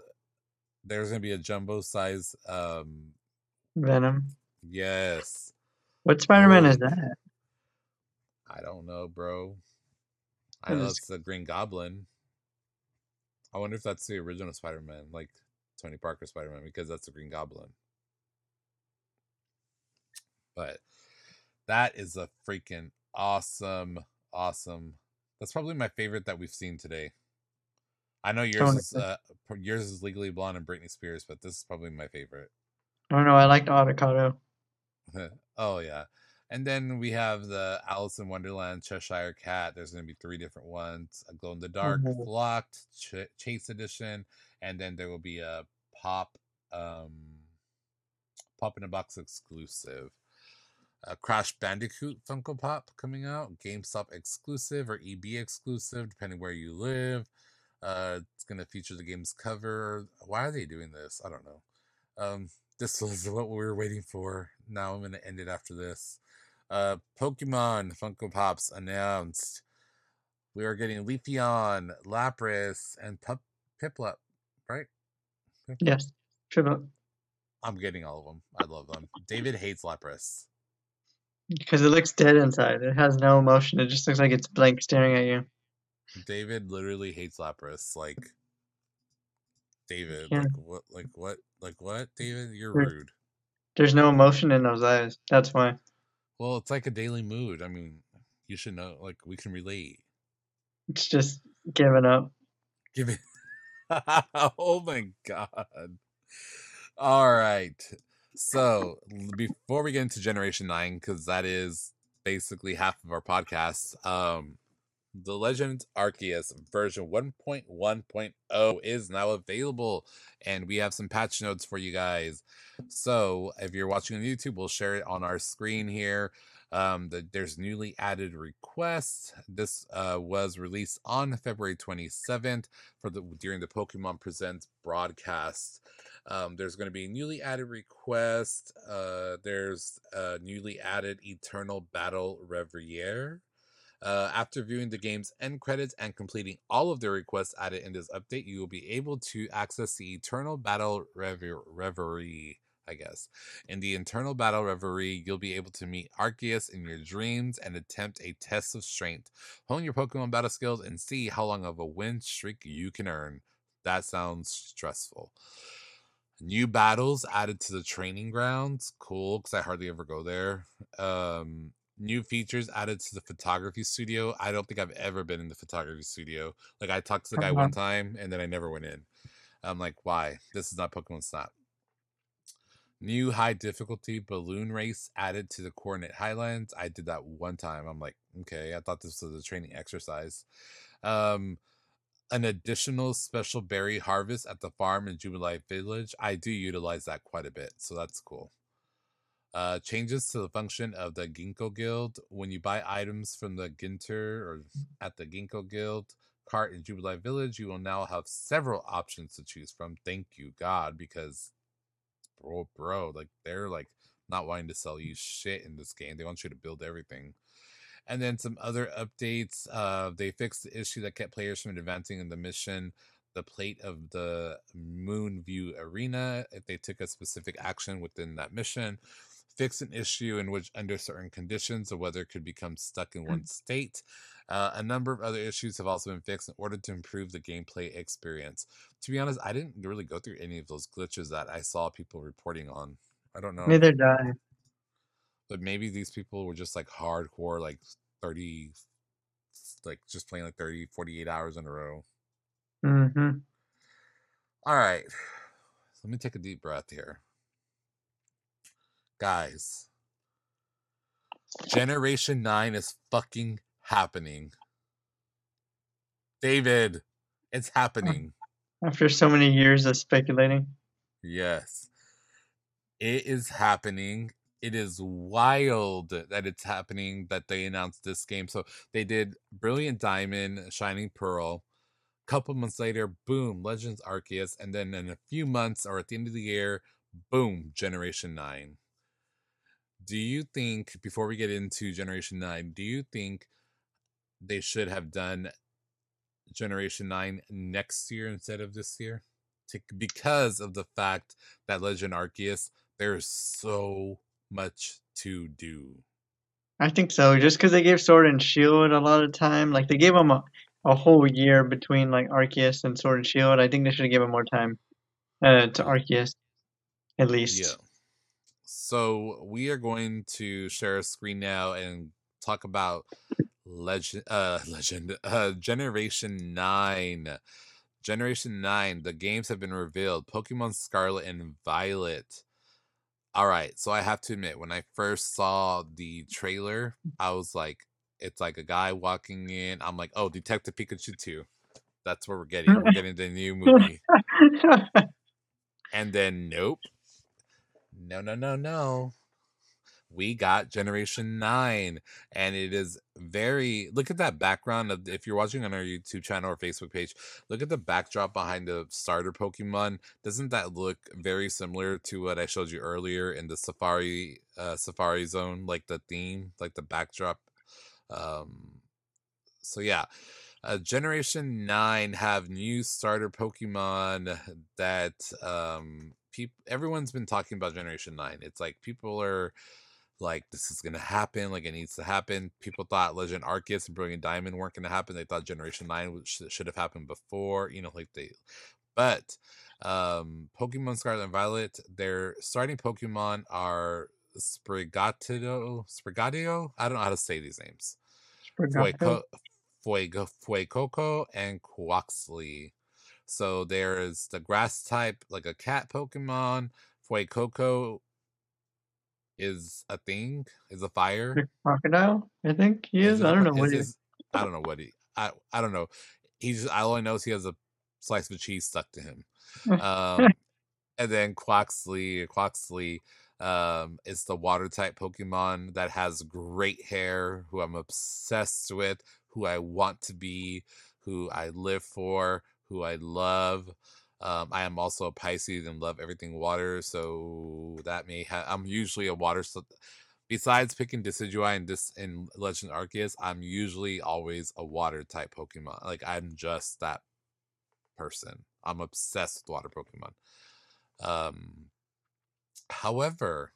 There's gonna be a jumbo size. Um, Venom. yes. What Spider-Man is that? I don't know, bro. I know it's the Green Goblin. I wonder if that's the original Spider-Man, like Tony Parker Spider-Man, because that's the Green Goblin. But that is a freaking awesome, awesome. That's probably my favorite that we've seen today. I know yours is uh, yours is Legally Blonde and Britney Spears, but this is probably my favorite. Oh no, I know. I liked Avocado. oh yeah. And then we have the Alice in Wonderland Cheshire Cat. There's going to be three different ones: a glow in the dark, Mhm. locked, ch- chase edition, and then there will be a pop, um, pop in a box exclusive. A Crash Bandicoot Funko Pop coming out, GameStop exclusive or EB exclusive, depending where you live. Uh, it's to feature the game's cover. Why are they doing this? I don't know. Um, this was what we were waiting for. Now I'm to end it after this. Uh, Pokemon Funko Pops announced. We are getting Leafeon, Lapras, and Pup Piplup, right? Yes. I'm getting all of them. I love them. David hates Lapras. Because it looks dead inside. It has no emotion. It just looks like it's blank staring at you. David literally hates Lapras. Like, David, Yeah. like what, like what, like what? David, you're There's- rude. There's no emotion in those eyes. That's why. Well, it's like a daily mood. I mean, you should know. Like, we can relate. It's just giving up. Give it. oh my god. All right. So before we get into Generation Nine, because that is basically half of our podcast, um, the Legends Arceus version 1.1.0 is now available, and we have some patch notes for you guys. So if you're watching on YouTube, we'll share it on our screen here. Um, the, there's newly added requests. This uh, was released on February 27th for the during the Pokemon Presents broadcast. Um, there's going to be newly added request. Uh, there's uh, newly added Eternal Battle Reverie. Uh, after viewing the game's end credits and completing all of the requests added in this update, you will be able to access the Eternal Battle Rever- Reverie. I guess. In the Eternal Battle Reverie, you'll be able to meet Arceus in your dreams and attempt a test of strength. Hone your Pokemon battle skills and see how long of a win streak you can earn. That sounds stressful. New battles added to the training grounds. Cool, because I hardly ever go there. Um, new features added to the photography studio. I don't think I've ever been in the photography studio. Like I talked to the guy Uh-huh. one time and then I never went in. I'm like, why? This is not Pokemon Snap. New high difficulty balloon race added to the Coronet Highlands. I did that one time. I'm like, okay, I thought this was a training exercise. Um, an additional special berry harvest at the farm in Jubilee Village. I do utilize that quite a bit, so that's cool. Uh, changes to the function of the Ginkgo Guild. When you buy items from the Ginter or at the Ginkgo Guild cart in Jubilee Village, you will now have several options to choose from. Thank you, God, because bro, bro, like they're like not wanting to sell you shit in this game. They want you to build everything. And then some other updates. Uh, they fixed the issue that kept players from advancing in the mission, the plate of the Moon View Arena, if they took a specific action within that mission. Fix an issue in which, under certain conditions, the weather could become stuck in one state. Uh, a number of other issues have also been fixed in order to improve the gameplay experience. To be honest, I didn't really go through any of those glitches that I saw people reporting on. I don't know. Neither did I. but maybe these people were just like hardcore like 30 like just playing like 30 48 hours in a row Mm-hmm. all right let me take a deep breath here guys generation 9 is fucking happening david it's happening After so many years of speculating. Yes. It is happening. It is wild that it's happening that they announced this game. So they did Brilliant Diamond, Shining Pearl, couple months later, boom, Legends Arceus, and then in a few months or at the end of the year, boom, Generation 9. Do you think, before we get into Generation 9, do you think they should have done Generation 9 next year instead of this year? To, because of the fact that Legend Arceus, there's so much to do. I think so. Just because they gave Sword and Shield a lot of time, like they gave them a, a whole year between like Arceus and Sword and Shield. I think they should have given more time uh, to Arceus, at least. Yeah. So we are going to share a screen now and talk about legend, uh, legend, uh, Generation Nine. Generation Nine. The games have been revealed. Pokemon Scarlet and Violet. All right. So I have to admit, when I first saw the trailer, I was like, it's like a guy walking in. I'm like, oh, Detective Pikachu 2. That's what we're getting. We're getting the new movie. and then, nope. No, no, no, no. We got Generation 9. And it is very. Look at that background of. If you're watching on our YouTube channel or Facebook page, look at the backdrop behind the starter Pokemon. Doesn't that look very similar to what I showed you earlier in the Safari uh, Safari Zone? Like the theme, like the backdrop um, so yeah, uh, Generation Nine have new starter Pokemon that um, people everyone's been talking about Generation Nine. It's like people are like this is gonna happen, like it needs to happen. People thought Legend Arceus and Brilliant Diamond weren't gonna happen. They thought Generation Nine should, should have happened before. You know, like they, but um Pokemon Scarlet and Violet, their starting Pokemon are Sprigatito, Sprigatio. I don't know how to say these names. Fueco, Fuego, Fuecoco and Quaxly. So there's the grass type, like a cat Pokemon. Fuecoco is a thing, is a fire. Crocodile, I think he is. is I don't know what he is. I don't know what he. I I don't know. He's. I only knows he has a slice of cheese stuck to him. Um, and then Quaxly, Quaxly um, it's the water type Pokemon that has great hair, who I'm obsessed with, who I want to be, who I live for, who I love. Um, I am also a Pisces and love everything water, so that may have. I'm usually a water. So besides picking Decidueye and this in Legend Arceus, I'm usually always a water type Pokemon. Like I'm just that person. I'm obsessed with water Pokemon. Um, However,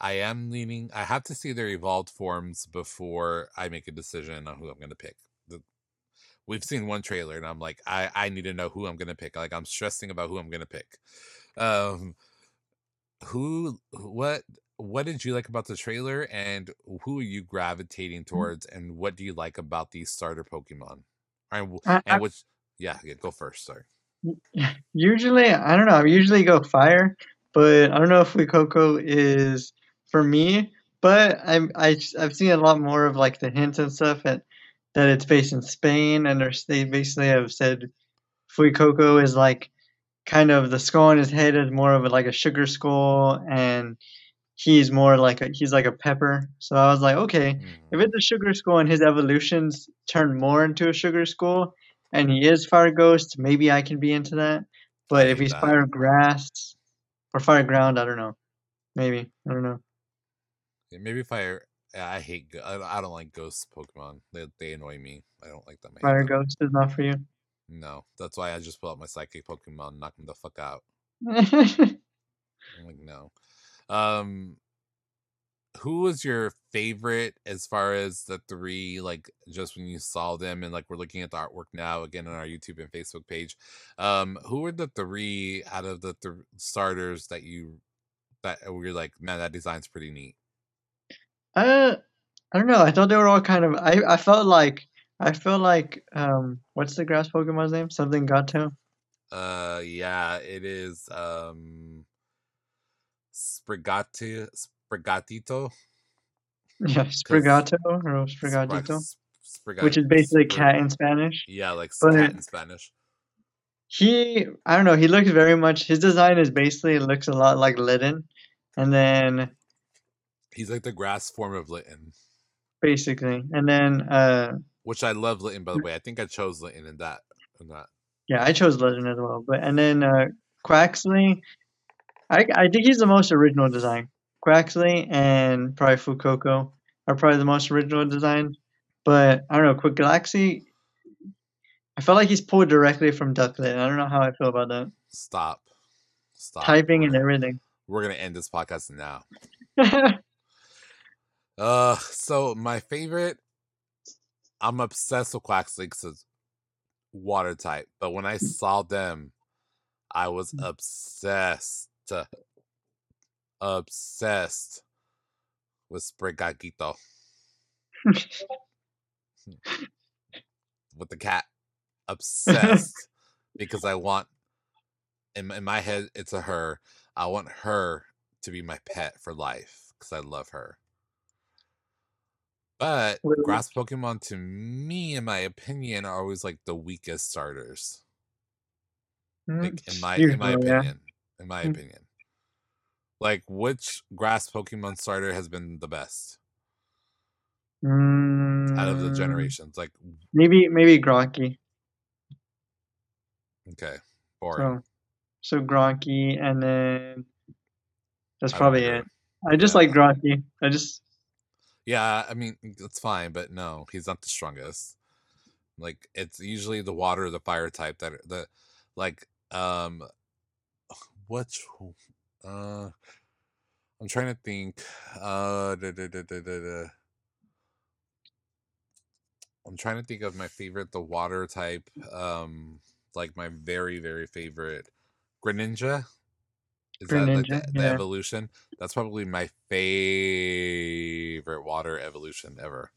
I am leaning. I have to see their evolved forms before I make a decision on who I'm going to pick. We've seen one trailer, and I'm like, I I need to know who I'm going to pick. Like I'm stressing about who I'm going to pick. Um, who what what did you like about the trailer, and who are you gravitating mm. towards, and what do you like about these starter Pokemon? And, and I, which yeah, yeah, go first. Sorry. Usually, I don't know. I usually go fire but I don't know if Fuecoco is for me. But I'm I, I've seen a lot more of like the hints and stuff at, that it's based in Spain, and they basically have said Fuecoco is like kind of the skull on his head is more of a, like a sugar skull, and he's more like a he's like a pepper. So I was like, okay, mm. if it's a sugar skull and his evolutions turn more into a sugar skull, and he is fire ghost, maybe I can be into that. But if he's fire grass, or fire ground. I don't know. Maybe I don't know. Yeah, maybe fire. I hate. I don't like ghost Pokemon. They they annoy me. I don't like them. Fire them. ghost is not for you. No, that's why I just pull out my psychic Pokemon, knock them the fuck out. I'm like no. Um, who was your favorite as far as the three like just when you saw them and like we're looking at the artwork now again on our youtube and facebook page um who were the three out of the th- starters that you that were like man that design's pretty neat uh i don't know i thought they were all kind of i i felt like i felt like um what's the grass pokemon's name something gato uh yeah it is um Sprigatito, Sprigatito. Yeah, Sprigato or Sprigatito. Sprig- which is basically Sprig- cat in Spanish. Yeah, like but cat in Spanish. He, I don't know. He looks very much. His design is basically looks a lot like Litten, and then he's like the grass form of Litten. Basically, and then uh which I love Litten by the way. I think I chose Litten in that in that. Yeah, I chose Legend as well. But and then uh, Quaxly, I I think he's the most original design. Quaxly and probably Fuecoco are probably the most original design. But I don't know, Quick Galaxy. I felt like he's pulled directly from Ducklett. I don't know how I feel about that. Stop. Stop. Typing and everything. we're gonna end this podcast now. Uh, so my favorite, I'm obsessed with Quaxly because it's water type. But when I mm. saw them, I was mm. obsessed, uh, obsessed with Sprigatito hmm. with the cat. Obsessed because I want in, in my head it's a her. I want her to be my pet for life because I love her. But Really? grass Pokemon, to me, in my opinion, are always like the weakest starters. Like in my in my Usually, yeah. opinion, in my Mm. opinion, like which grass Pokemon starter has been the best out of the Mm, generations? Like, Maybe maybe Grookey. okay, boring. So so Grookey and then that's probably it. I just Yeah. like Grookey. I just Yeah, I mean that's fine, but no, he's not the strongest. Like it's usually the water or the fire type that the like um which uh I'm trying to think uh da, da, da. I'm trying to think of my favorite the water type um like my very very favorite Greninja is that like the, the yeah. evolution that's probably my favorite water evolution ever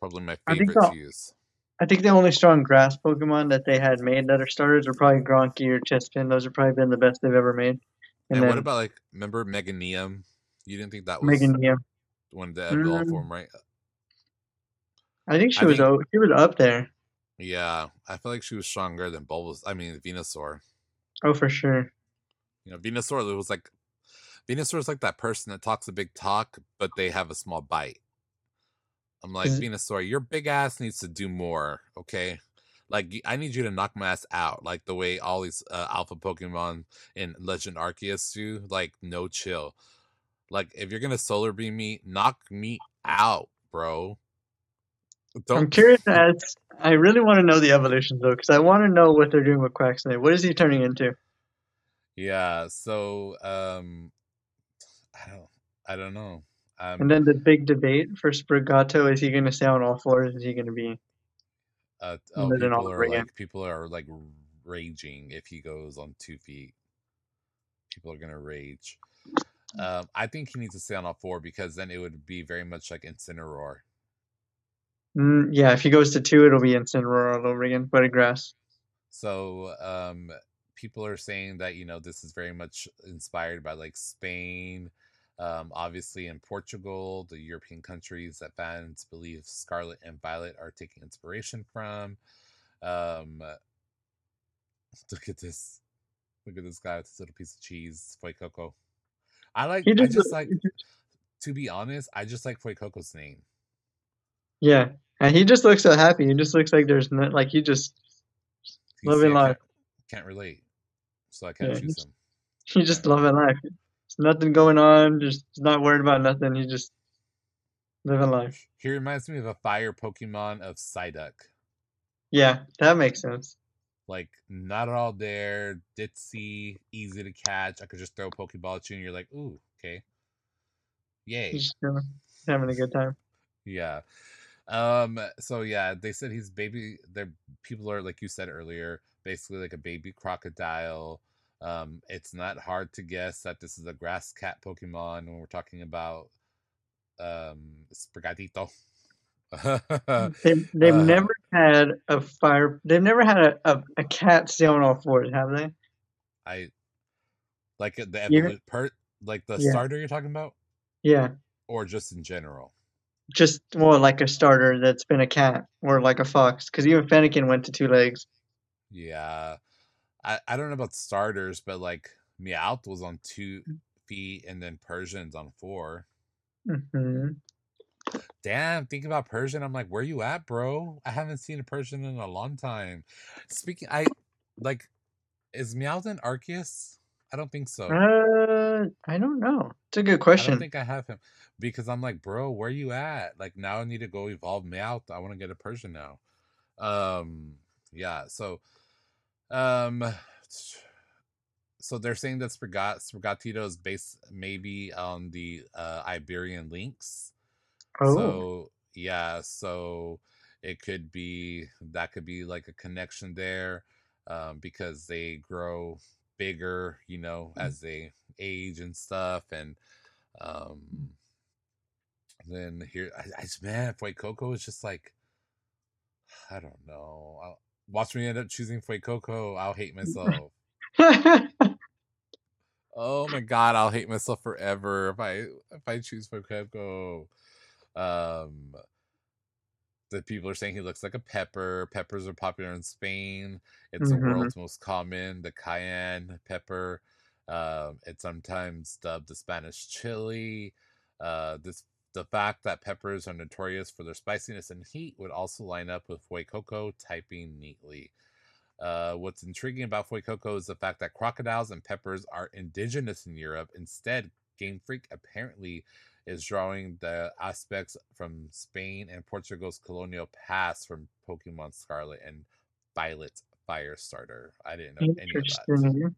probably my favorite so. to use I think the only strong grass Pokemon that they had made that are starters are probably Grookey or Chespin. Those have probably been the best they've ever made. And, And, what then about like remember Meganium? You didn't think that was Meganium. one the evolved Mm. form, right? I think she I was think- she was up there. Yeah, I feel like she was stronger than Bulbas. I mean, Venusaur. Oh, for sure. You know, Venusaur was like Venusaur is like that person that talks a big talk, but they have a small bite. I'm like Is- Venusaur, your big ass needs to do more, okay? Like I need you to knock my ass out, like the way all these uh, alpha Pokemon in Legend Arceus do. Like no chill. Like if you're gonna solar beam me, knock me out, bro. I'm curious as I really want to know the evolutions though, because I want to know what they're doing with Quaxly. What is he turning into? Yeah, so um I don't I don't know. Um And then the big debate for Sprigato is he going to stay on all fours? Is he going to be? uh, oh, people are again. like people are like raging if he goes on two feet. People are gonna rage. Um I think he needs to stay on all four because then it would be very much like Incineroar. Mm, yeah, if he goes to two, it'll be Incineroar all over again, but a grass. So um people are saying that you know this is very much inspired by like Spain, um, obviously in Portugal, the European countries that fans believe Scarlet and Violet are taking inspiration from. Um, look at this, look at this guy with this little piece of cheese, Foy Coco. I like. I just, like. To be honest, I just like Foy Coco's name. yeah, and he just looks so happy. He just looks like there's no, like he just Living life. Can't relate, so I can't Yeah, choose he's- just loving life. There's nothing going on. Just not worried about nothing. He just living life. He reminds me of a fire Pokemon of Psyduck. Yeah, that makes sense. like not at all there, ditzy, easy to catch. I could just throw a Pokeball at you and you're like, ooh, okay. Yay. He's just uh, having a good time. Yeah. Um, so yeah, they said he's baby their people are like you said earlier, basically like a baby crocodile. Um, it's not hard to guess that this is a grass cat Pokemon when we're talking about um Sprigatito. They've, they've Uh, never had a fire. They've never had a, a, a cat stay on all fours, have they? I like the evolu- per like the Yeah. starter you're talking about, Yeah, or just in general. just well, like a starter that's been a cat or like a fox. Because even Fennekin went to two legs. Yeah. I, I don't know about starters, but like Meowth was on two feet and then Persian's on four. hmm damn, think about Persian. I'm like, where you at, bro? I haven't seen a Persian in a long time. Speaking, I like, is Meowden Arceus? I don't think so. Uh, I don't know. It's a good I question. don't think I have him because I'm like, bro, where you at? Like now I need to go evolve Meowth. I want to get a Persian now. Um, yeah. So, um, so they're saying that Sprigat Sprigatito is based maybe on the uh, Iberian lynx. oh, So yeah, so it could be that could be like a connection there, um, because they grow bigger, you know, as they age and stuff, and um, then here, I, I man, Coco is just like, I don't know. Watch me end up choosing Coco. I'll hate myself. Oh my god, I'll hate myself forever if I if I choose Coco. Um, the people are saying he looks like a pepper. Peppers are popular in Spain. It's Mhm. the world's most common, the cayenne pepper. Um, it's sometimes dubbed the Spanish chili. Uh, this the fact that peppers are notorious for their spiciness and heat would also line up with Fuecoco typing neatly. Uh, what's intriguing about Fuecoco is the fact that crocodiles and peppers are indigenous in Europe. Instead, Game Freak apparently is drawing the aspects from Spain and Portugal's colonial past from Pokemon Scarlet and Violet Firestarter. I didn't know any of that.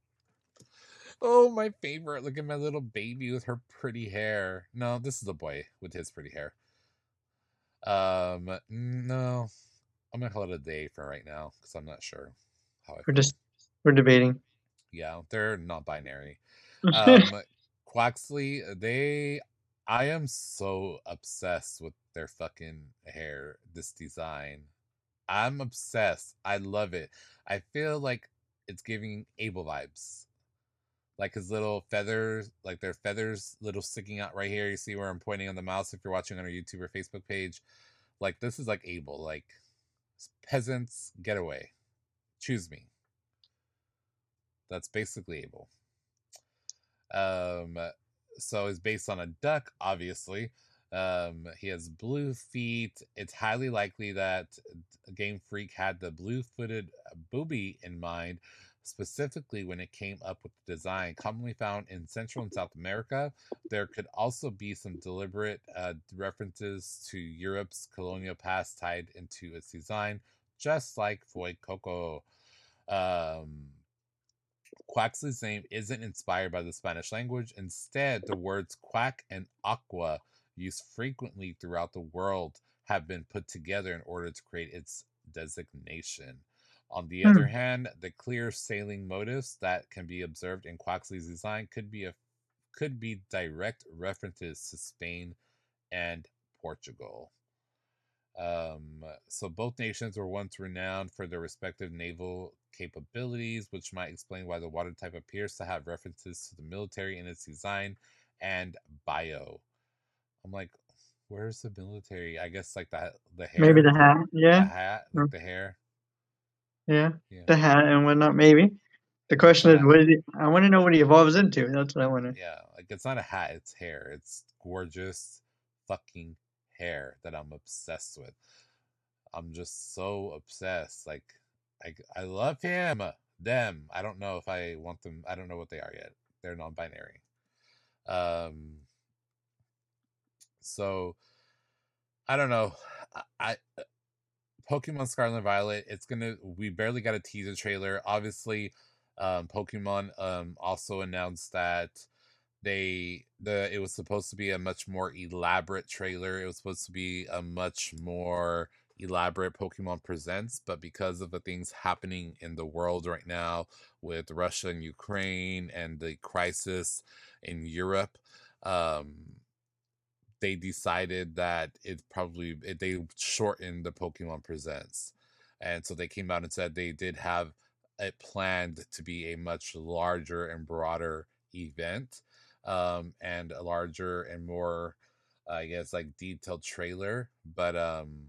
Oh, my favorite. Look at my little baby with her pretty hair. No, this is a boy with his pretty hair. Um, no, I'm gonna call it a day for right now because I'm not sure how I We're feel. just we're debating. Yeah, they're not binary. Um, Quaxly, they, I am so obsessed with their fucking hair, this design. I'm obsessed. I love it. I feel like it's giving Abel vibes. Like his little feathers, like their feathers, little sticking out right here. You see where I'm pointing on the mouse if you're watching on our YouTube or Facebook page. Like this is like Abel. Like peasants, get away. Choose me. That's basically Abel. Um, so it's based on a duck, obviously. Um, he has blue feet. It's highly likely that Game Freak had the blue-footed booby in mind, specifically when it came up with the design. Commonly found in Central and South America, there could also be some deliberate uh, references to Europe's colonial past tied into its design, just like Foy Coco. Um, Quaxly's name isn't inspired by the Spanish language. Instead, the words quack and aqua, used frequently throughout the world, have been put together in order to create its designation. On the other Hmm. hand, the clear sailing motifs that can be observed in Quaxly's design could be a could be direct references to Spain and Portugal. Um, so both nations were once renowned for their respective naval capabilities, which might explain why the water type appears to have references to the military in its design and bio. I'm like, where's the military? I guess like the the hair, Maybe the hat. Yeah. the hat, Mm. like the hair. Yeah. Yeah, The hat and whatnot. Maybe. The question is, hat. what is he, I want to know what he evolves into. That's what I want to. yeah. Like it's not a hat, it's hair. It's gorgeous fucking hair that I'm obsessed with. I'm just so obsessed. Like I I love him. Them. I don't know if I want them. I don't know what they are yet. They're non-binary. Um so I don't know. I, I Pokemon Scarlet and Violet, it's gonna we barely got a teaser trailer. Obviously, um Pokemon um also announced that they the it was supposed to be a much more elaborate trailer. It was supposed to be a much more elaborate Pokemon Presents, but because of the things happening in the world right now with Russia and Ukraine and the crisis in Europe, um they decided that it probably it, they shortened the Pokemon Presents, and so they came out and said they did have it planned to be a much larger and broader event, um, and a larger and more, I guess, like detailed trailer. But um,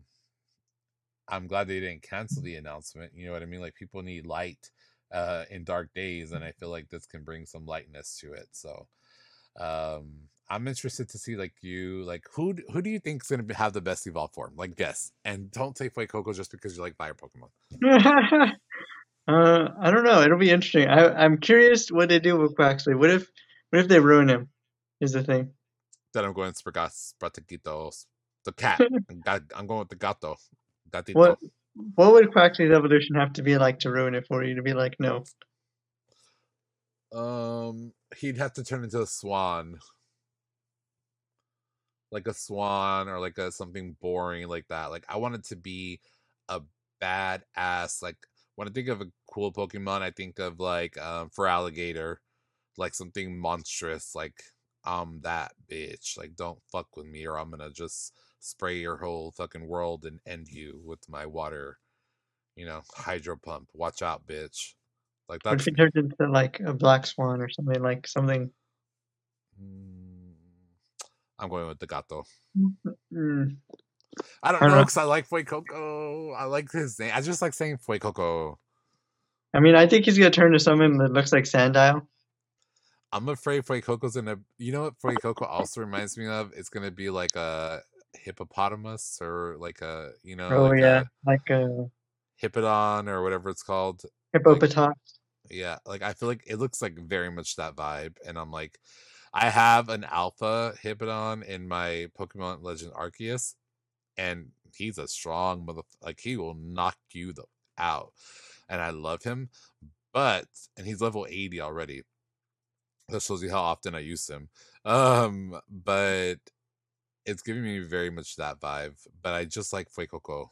I'm glad they didn't cancel the announcement. You know what I mean? Like people need light uh, in dark days, and I feel like this can bring some lightness to it. So Um, I'm interested to see like you like who who do you think is gonna be, have the best evolved form? Like guess, and don't say Fuecoco just because you like fire Pokemon. uh, I don't know. It'll be interesting. I, I'm curious what they do with Quaxly. What if what if they ruin him? Is the thing. Then I'm going Spragas, Sprataquitos, the cat. I'm going with the gato. Gatito. What what would Quaxly's evolution have to be like to ruin it for you to be like no? Um, he'd have to turn into a swan, like a swan or like a something boring like that. Like I want it to be a badass. Like when I think of a cool Pokemon, I think of like um Alligator, like something monstrous. Like I'm that bitch. Like don't fuck with me, or I'm gonna just spray your whole fucking world and end you with my water. You know, hydro pump. Watch out, bitch. Like What if that's he turned into like a black swan or something like something? Mm, I'm going with the gato. Mm, I don't I don't know because I like Foy Fuecoco. I like his name. I just like saying Foy Fuecoco. I mean, I think he's gonna turn to something that looks like Sandile. I'm afraid Foy Fuecoco's gonna. You know what Foy Fuecoco also reminds me of? It's gonna be like a hippopotamus or like a you know Oh like yeah, a like a Hippowdon or whatever it's called. hippopotamus. Yeah, like I feel like it looks like very much that vibe, and I'm like, I have an alpha Hippowdon in my Pokemon Legend Arceus, and he's a strong mother. Like he will knock you the out, and I love him, but and he's level 80 already. That shows you how often I use him. Um, but it's giving me very much that vibe. But I just like Fuecoco,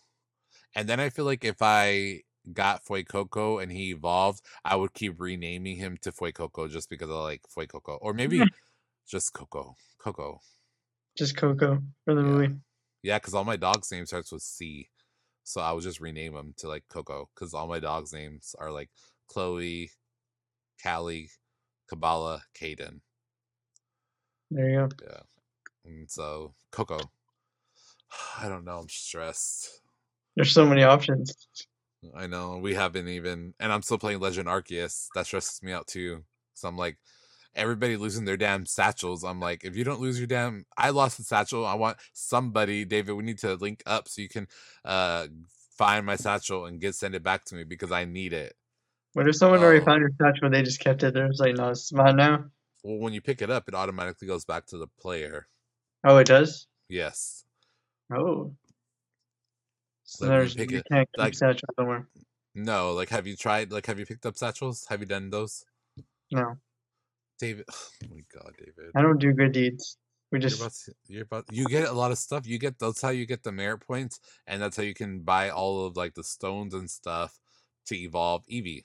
and then I feel like if I got Fuecoco and he evolved, I would keep renaming him to Fuecoco just because I like Fuecoco, or maybe just Coco, Coco. Just Coco for the Yeah. movie. Yeah, because all my dogs' name starts with C, so I would just rename them to like Coco because all my dogs' names are like Chloe, Callie, Kabbalah, Caden. There you go. Yeah, and so Coco. I don't know. I'm stressed. There's so many options. I know we haven't even, and I'm still playing Legend Arceus. That stresses me out too. So I'm like, everybody losing their damn satchels. I'm like, if you don't lose your damn, I lost the satchel. I want somebody, David. We need to link up so you can uh find my satchel and get send it back to me because I need it. What if someone already Oh. found your satchel and they just kept it there? It's like, no, it's mine now. Well, when you pick it up, it automatically goes back to the player. Oh, it does. Yes. Oh, so Like, you there's pick you it- can't keep like- satchel somewhere. No, like have you tried? Like have you picked up satchels? Have you done those, No, David? Oh my god, David. I don't do good deeds. We You're just about to, you're about you get a lot of stuff. You get that's how you get the merit points, and that's how you can buy all of like the stones and stuff to evolve Eevee.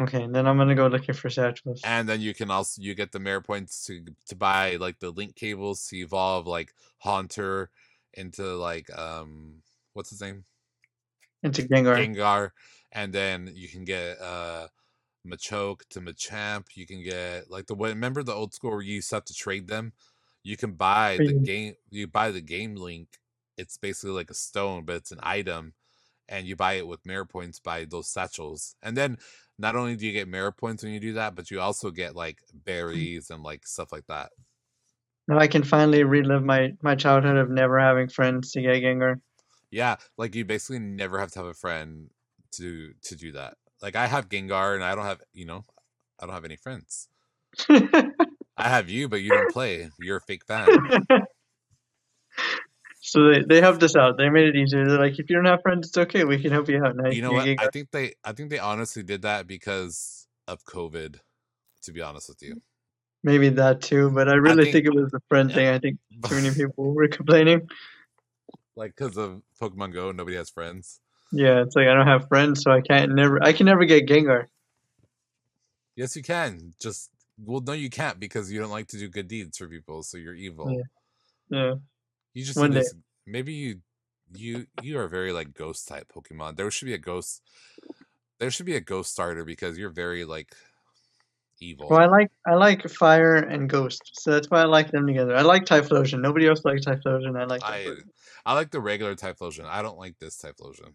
okay. Then I'm gonna go looking for satchels. And then you can also you get the merit points to to buy like the link cables to evolve like Haunter into like um what's his name? Into Gengar. Gengar. And then you can get uh Machoke to Machamp. You can get like the way remember the old school where you used to have to trade them? You can buy the game you buy the game link. It's basically like a stone, but it's an item. And you buy it with merit points by those satchels. And then not only do you get merit points when you do that, but you also get like hmm. berries and like stuff like that. Now I can finally relive my my childhood of never having friends to get Gengar. Yeah, like you basically never have to have a friend to to do that. Like I have Gengar and I don't have, you know, I don't have any friends. I have you, but you don't play. You're a fake fan. so they, they helped us out. They made it easier. They're like, if you don't have friends, it's okay. We can help you out. Now you know what? get I think they I think they honestly did that because of COVID, to be honest with you. Maybe that too, but I really think- think, it was the friend yeah. thing. I think too many people were complaining. like because of Pokemon Go, nobody has friends. Yeah, it's like I don't have friends, so I can't never. I can never get Gengar. Yes, you can. Just well, no, you can't because you don't like to do good deeds for people, so you're evil. Yeah. You just One day. s- maybe you you you are very like ghost type Pokemon. There should be a ghost. There should be a ghost starter because you're very like evil. Well, I like I like Fire and Ghost, so that's why I like them together. I like Typhlosion. Nobody else likes Typhlosion. I like I Typhlosion. I like the regular Typhlosion. I don't like this Typhlosion.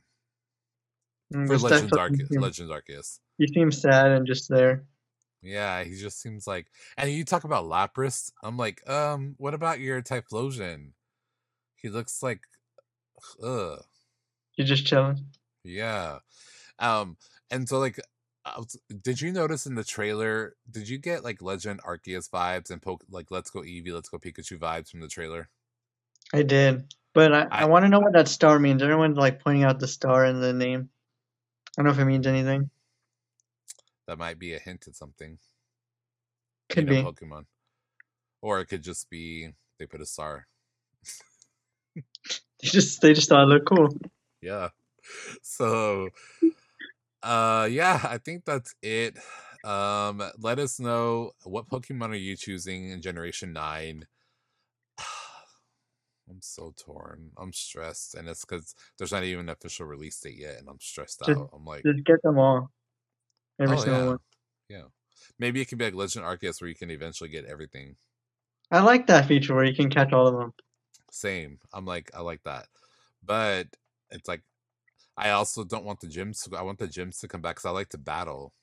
Mm, For this Legends Arceus. seems- Legends Arceus. You seem sad and just there. Yeah, he just seems like and you talk about Lapras, I'm like, um, what about your Typhlosion? He looks like ugh. You're just chilling. Yeah. Um, and so like did you notice in the trailer, did you get like Legend Arceus vibes and poke like Let's Go Eevee, Let's Go Pikachu vibes from the trailer? I did. But I, I, I want to know what that star means. Everyone like pointing out the star in the name. I don't know if it means anything. That might be a hint at something. Could be Pokemon, or it could just be they put a star. they just they just thought it looked cool. Yeah. So, uh, yeah, I think that's it. Um, let us know what Pokemon are you choosing in Generation Nine. I'm so torn. I'm stressed, and it's because there's not even an official release date yet, and I'm stressed just, out. I'm like, just get them all. Every oh, single yeah. one. Yeah. Maybe it can be like Legend Arceus where you can eventually get everything. I like that feature where you can catch all of them. Same. I'm like, I like that. But it's like, I also don't want the gyms to, I want the gyms to come back because I like to battle.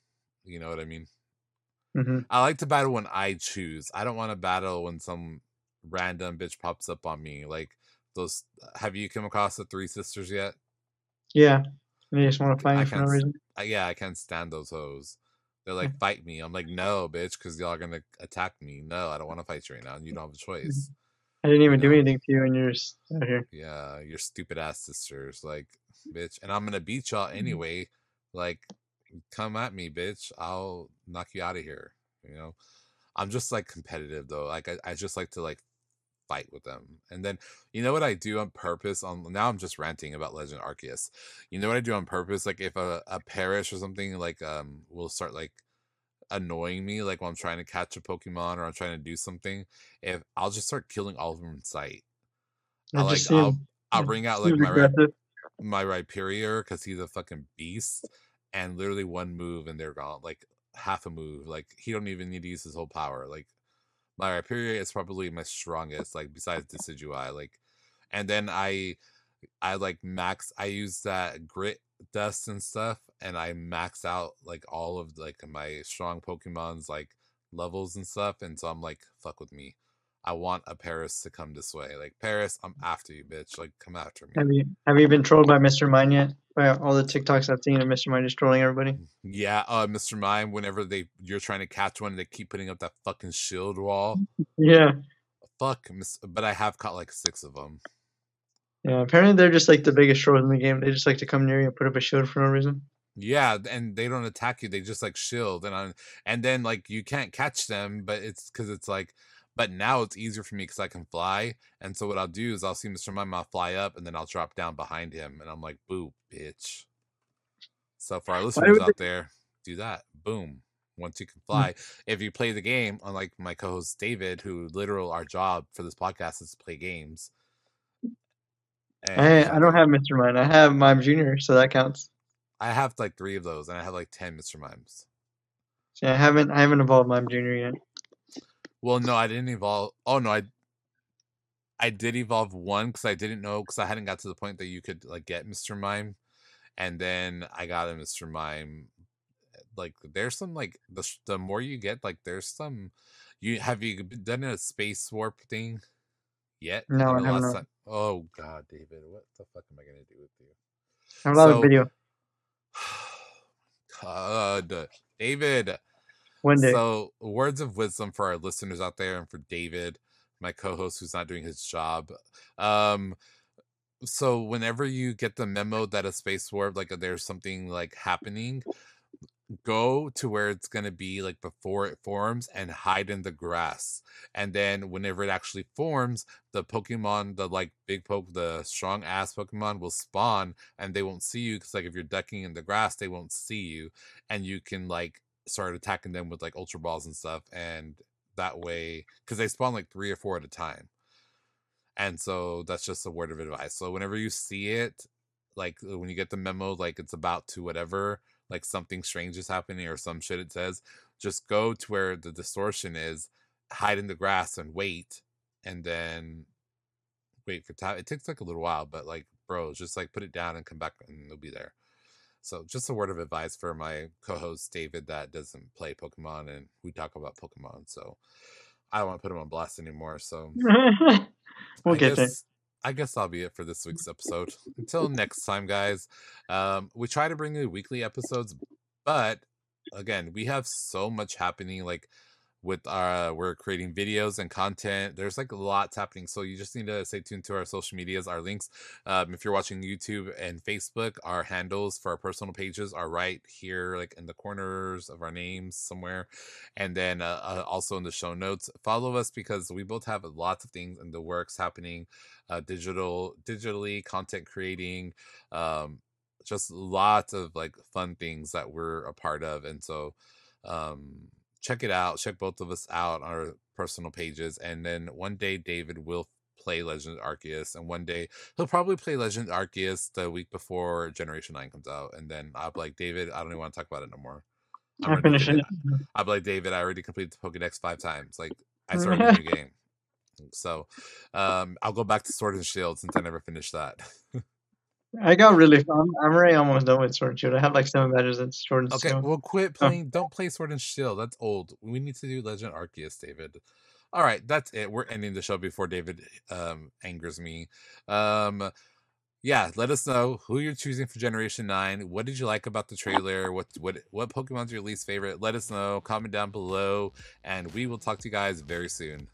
You know what I mean? Mm-hmm. I like to battle when I choose. I don't want to battle when some random bitch pops up on me. Like those, have you come across the Three Sisters yet? Yeah. They just want to fight me for no reason. I, yeah, I can't stand those hoes. They're like, fight me. I'm like, no, bitch, because y'all gonna attack me. No, I don't want to fight you right now, and you don't have a choice. I didn't even you know? do anything to you, and you're just out here. Yeah, your stupid ass sisters, like, bitch, and I'm gonna beat y'all mm-hmm. anyway. Like, come at me, bitch. I'll knock you out of here. You know, I'm just like competitive though. Like, I, I just like to like fight with them. And then you know what I do on purpose on now I'm just ranting about Legend Arceus. You know what I do on purpose? Like if a, a parish or something like um will start like annoying me like when I'm trying to catch a Pokemon or I'm trying to do something, if I'll just start killing all of them in sight. I like I'll I'll bring out like my my Rhyperior because he's a fucking beast and literally one move and they're gone. Like half a move. Like he don't even need to use his whole power. Like my Rhyperior is probably my strongest, like besides Decidueye. Like, and then I, I like max. I use that grit dust and stuff, and I max out like all of like my strong Pokemon's like levels and stuff. And so I'm like, fuck with me. I want a Paris to come this way. Like Paris, I'm after you, bitch. Like come after me. Have you have you been trolled by Mr. Mime yet? By all the TikToks I've seen of Mr. Mime just trolling everybody. Yeah, uh, Mr. Mime. Whenever they you're trying to catch one, they keep putting up that fucking shield wall. Yeah. Fuck, but I have caught like six of them. Yeah, apparently they're just like the biggest trolls in the game. They just like to come near you and put up a shield for no reason. Yeah, and they don't attack you. They just like shield and on, and then like you can't catch them, but it's because it's like but now it's easier for me because I can fly. And so what I'll do is I'll see Mr. Mime, I'll fly up and then I'll drop down behind him. And I'm like, boo, bitch. So for our listeners out there, do that. Boom. Once you can hmm. fly. Mm-hmm. If you play the game, unlike my co-host David, who literal our job for this podcast is to play games. And I, I don't have Mr. Mime. I have Mime Jr., so that counts. I have like three of those, and I have like ten Mr. Mimes. Yeah, I haven't I haven't evolved Mime Jr. yet. Well, no, I didn't evolve. Oh no, I I did evolve one because I didn't know because I hadn't got to the point that you could like get Mr. Mime, and then I got a Mr. Mime. Eh, like, there's some like the the more you get, like, there's some. You have you done a space warp thing yet? No, I haven't. Time? Oh God, David, what the fuck am I gonna do with you? I have so, video. God, David. One day. So, words of wisdom for our listeners out there and for David, my co-host who's not doing his job. Um so whenever you get the memo that a space warp like there's something like happening, go to where it's going to be like before it forms and hide in the grass and then whenever it actually forms the pokemon the like big poke the strong ass pokemon will spawn and they won't see you because like if you're ducking in the grass they won't see you and you can like started attacking them with like ultra balls and stuff and that way because they spawn like three or four at a time. And so that's just a word of advice. So whenever you see it like uh, when you get the memo like it's about to whatever like something strange is happening or some shit it says just go to where the distortion is hide in the grass and wait and then wait for time it takes like a little while but like bro just like put it down and come back and it'll be there So just a word of advice for my co-host David that doesn't play Pokemon and we talk about Pokemon. So I don't want to put him on blast anymore. So we'll I get there. guess I guess that'll be it for this week's episode. Until next time, guys. Um, we try to bring you weekly episodes, but again, we have so much happening. Like with our we're creating videos and content there's like lots happening so you just need to stay tuned to our social medias our links um, if you're watching youtube and facebook our handles for our personal pages are right here like in the corners of our names somewhere and then uh, uh, also in the show notes. Follow us because we both have lots of things in the works happening uh, digital digitally content creating um, just lots of like fun things that we're a part of and so um check it out. Check both of us out on our personal pages. And then one day David will play Legend Arceus, and one day he'll probably play Legend Arceus the week before Generation Nine comes out. And then I'll be like, David, I don't even want to talk about it no more. I'm I ready finished it. I'll be like, David, I already completed the Pokedex five times. Like I started a new game. So um I'll go back to Sword and Shield since I never finished that. I got really I'm, I'm already almost done with Sword and Shield. I have like seven badges at Sword and Okay, Shield. well, quit Oh. playing. Don't play Sword and Shield. That's old. We need to do Legend Arceus, David. All right, that's it. We're ending the show before David um, angers me. Um, yeah, let us know who you're choosing for Generation Nine. What did you like about the trailer? What what what Pokemon's your least favorite? Let us know. Comment down below, and we will talk to you guys very soon.